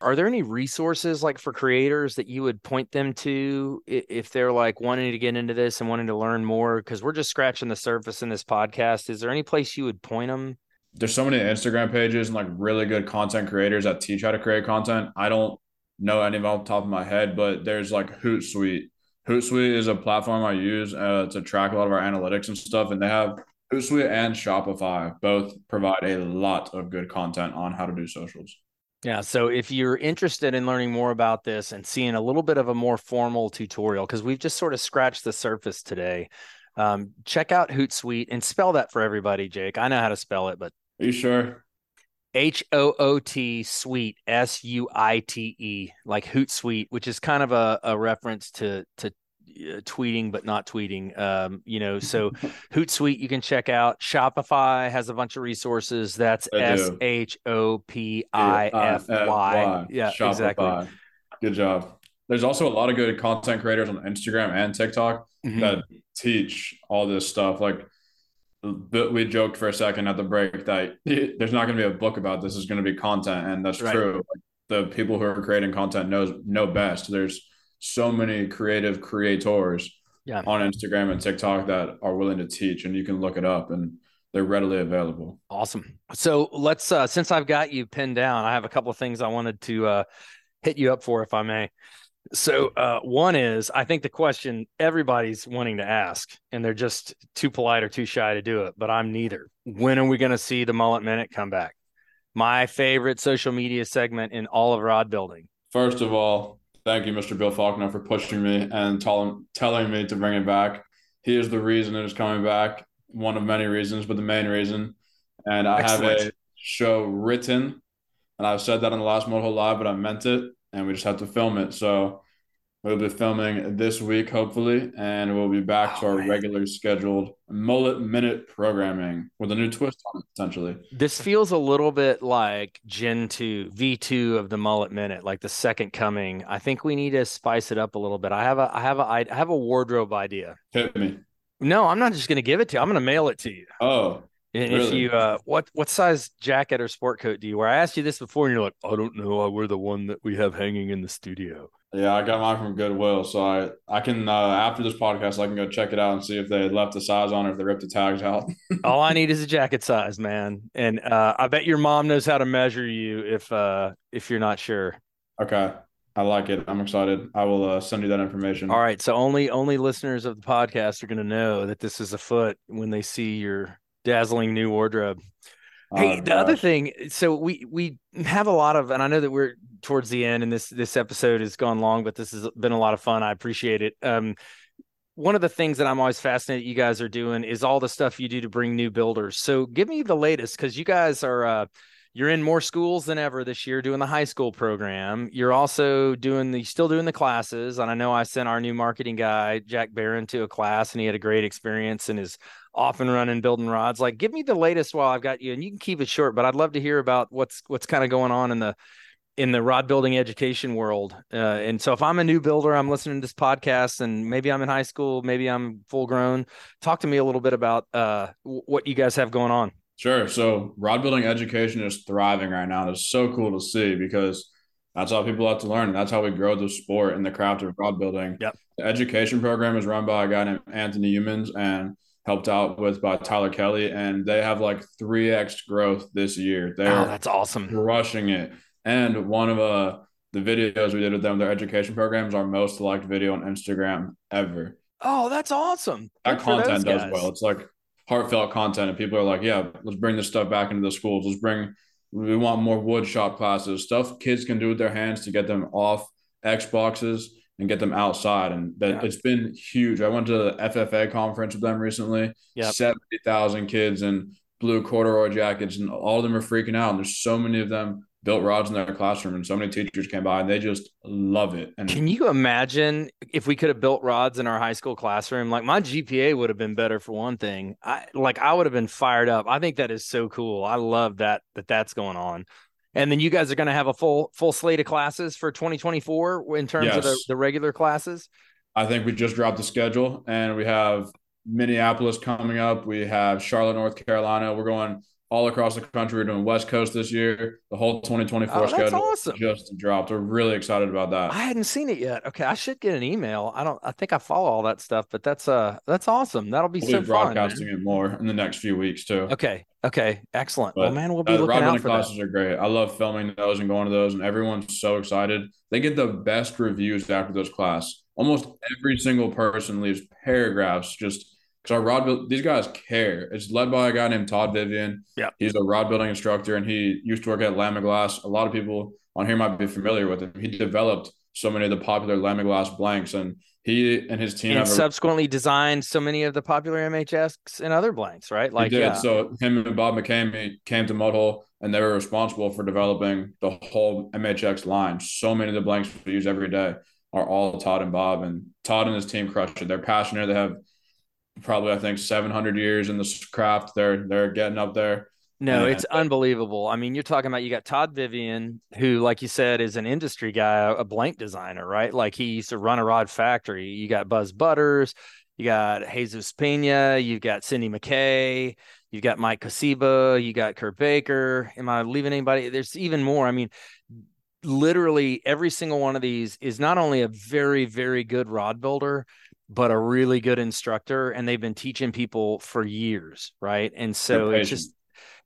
are there any resources like for creators that you would point them to if they're like wanting to get into this and wanting to learn more? Because we're just scratching the surface in this podcast. Is there any place you would point them? There's so many Instagram pages and like really good content creators that teach how to create content. I don't know any of them off the top of my head, but there's like Hootsuite. Hootsuite is a platform I use uh, to track a lot of our analytics and stuff, and they have Hootsuite and Shopify both provide a lot of good content on how to do socials. Yeah. So if you're interested in learning more about this and seeing a little bit of a more formal tutorial, because we've just sort of scratched the surface today, um, check out Hootsuite and spell that for everybody, Jake. I know how to spell it, but are you sure? H O O T Suite S U I T E, like Hootsuite, which is kind of a, a reference to to tweeting but not tweeting um you know so hootsuite you can check out shopify has a bunch of resources that's s-h-o-p-i-f-y yeah shopify. exactly good job there's also a lot of good content creators on instagram and tiktok mm-hmm. that teach all this stuff like we joked for a second at the break that there's not going to be a book about this. It's going to be content, and that's right. true. the people who are creating content knows know best. There's so many creative creators yeah. on Instagram and TikTok that are willing to teach, and you can look it up and they're readily available. Awesome. So let's uh since I've got you pinned down, I have a couple of things I wanted to uh hit you up for if I may. So uh one is I think the question everybody's wanting to ask and they're just too polite or too shy to do it, but I'm neither. When are we going to see the mullet minute come back? My favorite social media segment in all of rod building. First of all, thank you, Mr. Bill Falconer, for pushing me and telling telling me to bring it back. He is the reason it is coming back. One of many reasons, but the main reason. And I Excellent. have a show written, and I've said that on the last Mudhole Live, but I meant it, and we just have to film it. So We'll be filming this week, hopefully, and we'll be back oh, to our oh, man. regular scheduled mullet minute programming with a new twist on it, potentially. This feels a little bit like Gen 2, V2 of the mullet minute, like the second coming. I think we need to spice it up a little bit. I have a I have a I have a wardrobe idea. Hit me. No, I'm not just gonna give it to you. I'm gonna mail it to you. Oh. And really? if you uh what what size jacket or sport coat do you wear? I asked you this before and you're like, I don't know. I wear the one that we have hanging in the studio. Yeah, I got mine from Goodwill, so I I can uh, after this podcast I can go check it out and see if they left the size on or if they ripped the tags out. All I need is a jacket size, man, and uh, I bet your mom knows how to measure you if uh, if you're not sure. Okay, I like it. I'm excited. I will uh, send you that information. All right, so only only listeners of the podcast are going to know that this is a foot when they see your dazzling new wardrobe. Hey, oh, the gosh. other thing, so we we have a lot of, and I know that we're towards the end, and this this episode has gone long, but this has been a lot of fun. I appreciate it. Um, one of the things that I'm always fascinated you guys are doing is all the stuff you do to bring new builders. So give me the latest because you guys are uh, you're in more schools than ever this year doing the high school program. You're also doing the still doing the classes. And I know I sent our new marketing guy, Jack Barron, to a class and he had a great experience and is off and running building rods. Like give me the latest while I've got you and you can keep it short, but I'd love to hear about what's what's kind of going on in the in the rod building education world. Uh, and so if I'm a new builder, I'm listening to this podcast and maybe I'm in high school, maybe I'm full grown. Talk to me a little bit about uh, what you guys have going on. Sure. So rod building education is thriving right now. It's so cool to see because that's how people have to learn. That's how we grow the sport and the craft of rod building. Yep. The education program is run by a guy named Anthony Humans and helped out with by Tyler Kelly. And they have like 3x growth this year. They're oh, that's awesome. Rushing it. And one of uh, the videos we did with them, their education programs, our most liked video on Instagram ever. Oh, that's awesome. That Good content does well. It's like heartfelt content and people are like yeah let's bring this stuff back into the schools let's bring we want more wood shop classes stuff kids can do with their hands to get them off xboxes and get them outside and that yeah. it's been huge. I went to the ffa conference with them recently yeah. 70000 kids in blue corduroy jackets and all of them are freaking out and there's so many of them built rods in their classroom and so many teachers came by and they just love it and can you imagine if we could have built rods in our high school classroom? Like my gpa would have been better for one thing. I like i would have been fired up. I think that is so cool. I love that that that's going on and then you guys are going to have a full full slate of classes for 2024 in terms yes. of the, the regular classes i think we just dropped the schedule and we have minneapolis coming up we have charlotte north carolina we're going all across the country. We're doing West Coast this year. The whole 2024 oh, schedule awesome. just dropped. We're really excited about that. I hadn't seen it yet. Okay, I should get an email. I don't. I think I follow all that stuff, but that's uh that's awesome. That'll be we'll so be broadcasting fun, it more in the next few weeks too. Okay. Okay. Excellent. But, well, man, we'll be uh, looking out for classes that. are great. I love filming those and going to those, and everyone's so excited. They get the best reviews after those class. Almost every single person leaves paragraphs just because our rod build these guys care. It's led by a guy named Todd Vivian. Yeah, he's a rod building instructor, and he used to work at Lamiglas. A lot of people on here might be familiar with him. He developed so many of the popular Lamiglas blanks, and he and his team and subsequently a, designed so many of the popular MHX and other blanks, right? Like, yeah. So him and Bob McCamey came to Mudhole, and they were responsible for developing the whole MHX line. So many of the blanks we use every day are all Todd and Bob, and Todd and his team crush it. They're passionate. They have probably I think 700 years in this craft. They're they're getting up there. No, and, it's unbelievable. I mean, you're talking about you got Todd Vivian, who, like you said, is an industry guy, a blank designer, right? Like he used to run a rod factory. You got Buzz Butters, you got Jesus Pena, you've got Cindy McKay, you've got Mike Kosiba, you got Kurt Baker. Am I leaving anybody? There's even more. I mean, literally every single one of these is not only a very, very good rod builder, but a really good instructor and they've been teaching people for years right and so it's just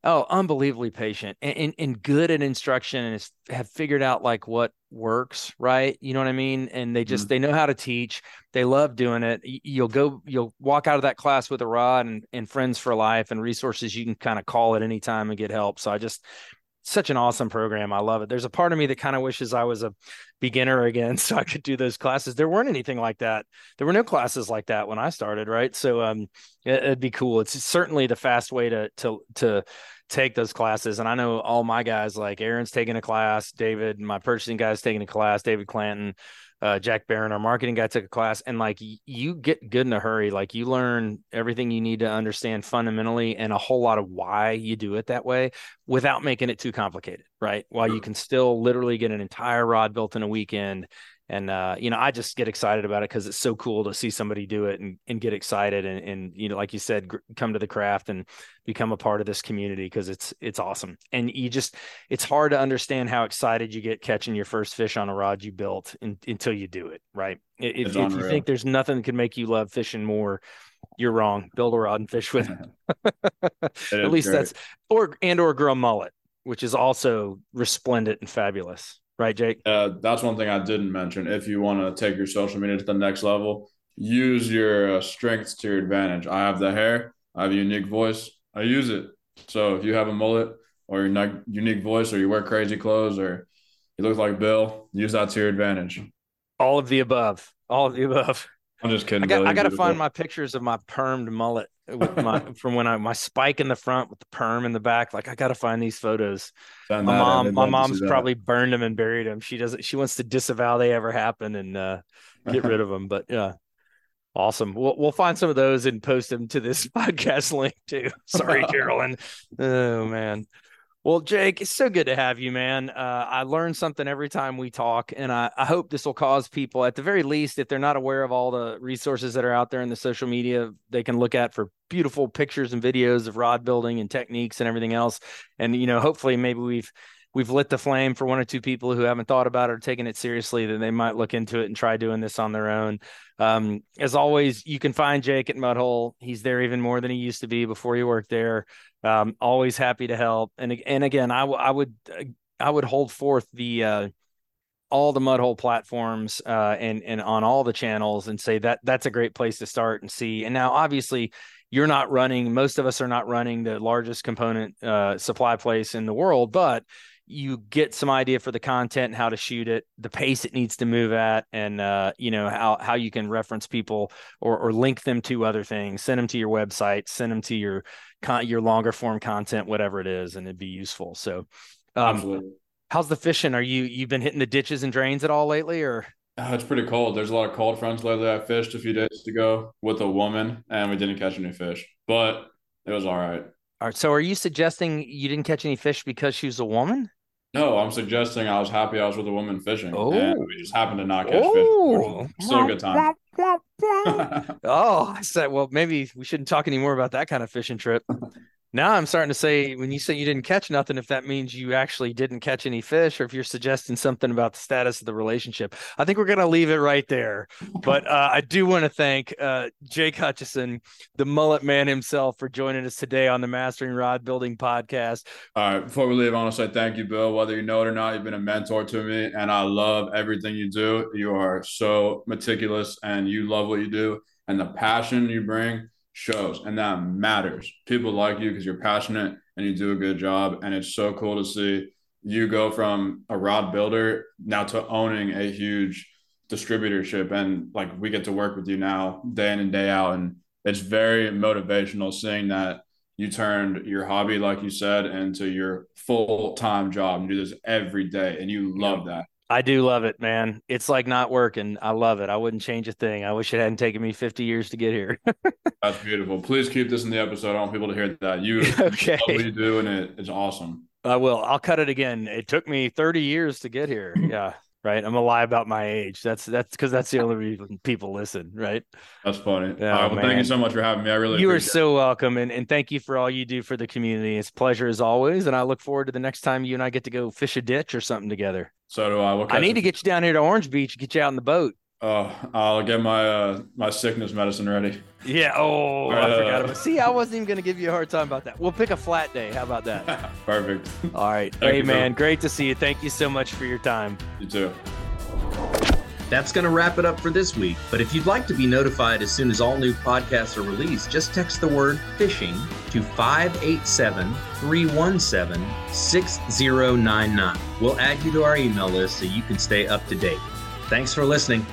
oh unbelievably patient and, and, and, good at instruction and have figured out like what works right? You know what i mean? And they just mm-hmm. they know how to teach. They love doing it. You'll go you'll walk out of that class with a rod and, and friends for life and resources you can kind of call at any time and get help. So i just such an awesome program. I love it. There's a part of me that kind of wishes I was a beginner again so I could do those classes. There weren't anything like that. There were no classes like that when I started, right? So um it, would be cool. It's certainly the fast way to to to take those classes. And I know all my guys like Aaron's taking a class, David, my purchasing guy's taking a class, David Clanton, uh, Jack Barron, our marketing guy, took a class, and like you get good in a hurry. Like you learn everything you need to understand fundamentally, and a whole lot of why you do it that way without making it too complicated, right? While you can still literally get an entire rod built in a weekend and uh, you know i just get excited about it because it's so cool to see somebody do it and, and get excited and, and you know like you said gr- come to the craft and become a part of this community because it's it's awesome and you just it's hard to understand how excited you get catching your first fish on a rod you built in, until you do it right if, if you think there's nothing that can make you love fishing more you're wrong build a rod and fish with it. at least great. that's or and or grow mullet which is also resplendent and fabulous right, Jake? Uh, that's one thing I didn't mention. If you want to take your social media to the next level, use your uh, strengths to your advantage. I have the hair, I have a unique voice. I use it. So if you have a mullet or your unique voice or you wear crazy clothes or you look like Bill, use that to your advantage. All of the above. All of the above. I'm just kidding. I got, I got to find my pictures of my permed mullet with my from when I my spike in the front with the perm in the back. Like I got to find these photos. my mom, my mom's probably burned them and buried them. She doesn't. She wants to disavow they ever happened and uh, get rid of them. But yeah, awesome. We'll we'll find some of those and post them to this podcast link too. Sorry, Carolyn. Oh man. Well, Jake, it's so good to have you, man. Uh, I learn something every time we talk, and I, I hope this will cause people, at the very least, if they're not aware of all the resources that are out there in the social media, they can look at for beautiful pictures and videos of rod building and techniques and everything else. And you know, hopefully, maybe we've we've lit the flame for one or two people who haven't thought about it or taken it seriously that they might look into it and try doing this on their own. Um, as always, you can find Jake at Mudhole. He's there even more than he used to be before he worked there. Um, always happy to help. And and again, I, w- I would I would hold forth the uh, all the Mudhole platforms uh, and and on all the channels and say that that's a great place to start and see. And now, obviously, you're not running. Most of us are not running the largest component uh, supply place in the world, but you get some idea for the content and how to shoot it, the pace it needs to move at, and uh, you know how how you can reference people or or link them to other things. Send them to your website, send them to your con- your longer form content, whatever it is, and it'd be useful. So, um, Absolutely. how's the fishing? Are you you've been hitting the ditches and drains at all lately, or? Uh, it's pretty cold. There's a lot of cold fronts lately. I fished a few days ago with a woman, and we didn't catch any fish, but it was all right. All right. So, are you suggesting you didn't catch any fish because she was a woman? No, I'm suggesting I was happy I was with a woman fishing. Oh. And we just happened to not catch oh. fish. Still a good time. oh, I said, well, maybe we shouldn't talk anymore about that kind of fishing trip. Now I'm starting to say when you say you didn't catch nothing, if that means you actually didn't catch any fish, or if you're suggesting something about the status of the relationship. I think we're gonna leave it right there. But uh, I do want to thank uh, Jake Hutcheson, the mullet man himself, for joining us today on the Mastering Rod Building podcast. All right, before we leave, I want to say thank you, Bill. Whether you know it or not, you've been a mentor to me, and I love everything you do. You are so meticulous, and you love what you do, and the passion you bring shows and that matters. People like you because you're passionate and you do a good job. And it's so cool to see you go from a rod builder now to owning a huge distributorship. And like we get to work with you now day in and day out. And it's very motivational seeing that you turned your hobby, like you said, into your full time job. You do this every day and you love that. I do love it, man. It's like not working. I love it. I wouldn't change a thing. I wish it hadn't taken me 50 years to get here. That's beautiful. Please keep this in the episode. I want people to hear that. You okay. what you do and it, it's awesome. I will. I'll cut it again. It took me 30 years to get here. Yeah right? I'm gonna lie about my age. That's that's because that's the only reason people listen, right? That's funny. Oh, well, thank you so much for having me. I really you are so it. welcome, and and thank you for all you do for the community. It's pleasure as always, and I look forward to the next time you and I get to go fish a ditch or something together. So do I. We'll I need to get you down here to Orange Beach, get you out on the boat. Oh, I'll get my uh my sickness medicine ready. Yeah. Oh, uh, I forgot about. It. See, I wasn't even gonna give you a hard time about that. We'll pick a flat day. How about that? Perfect. All right. Thank hey, man, so. great to see you. Thank you so much for your time. You too. That's going to wrap it up for this week. But if you'd like to be notified as soon as all new podcasts are released, just text the word fishing to 587 317 6099. We'll add you to our email list so you can stay up to date. Thanks for listening.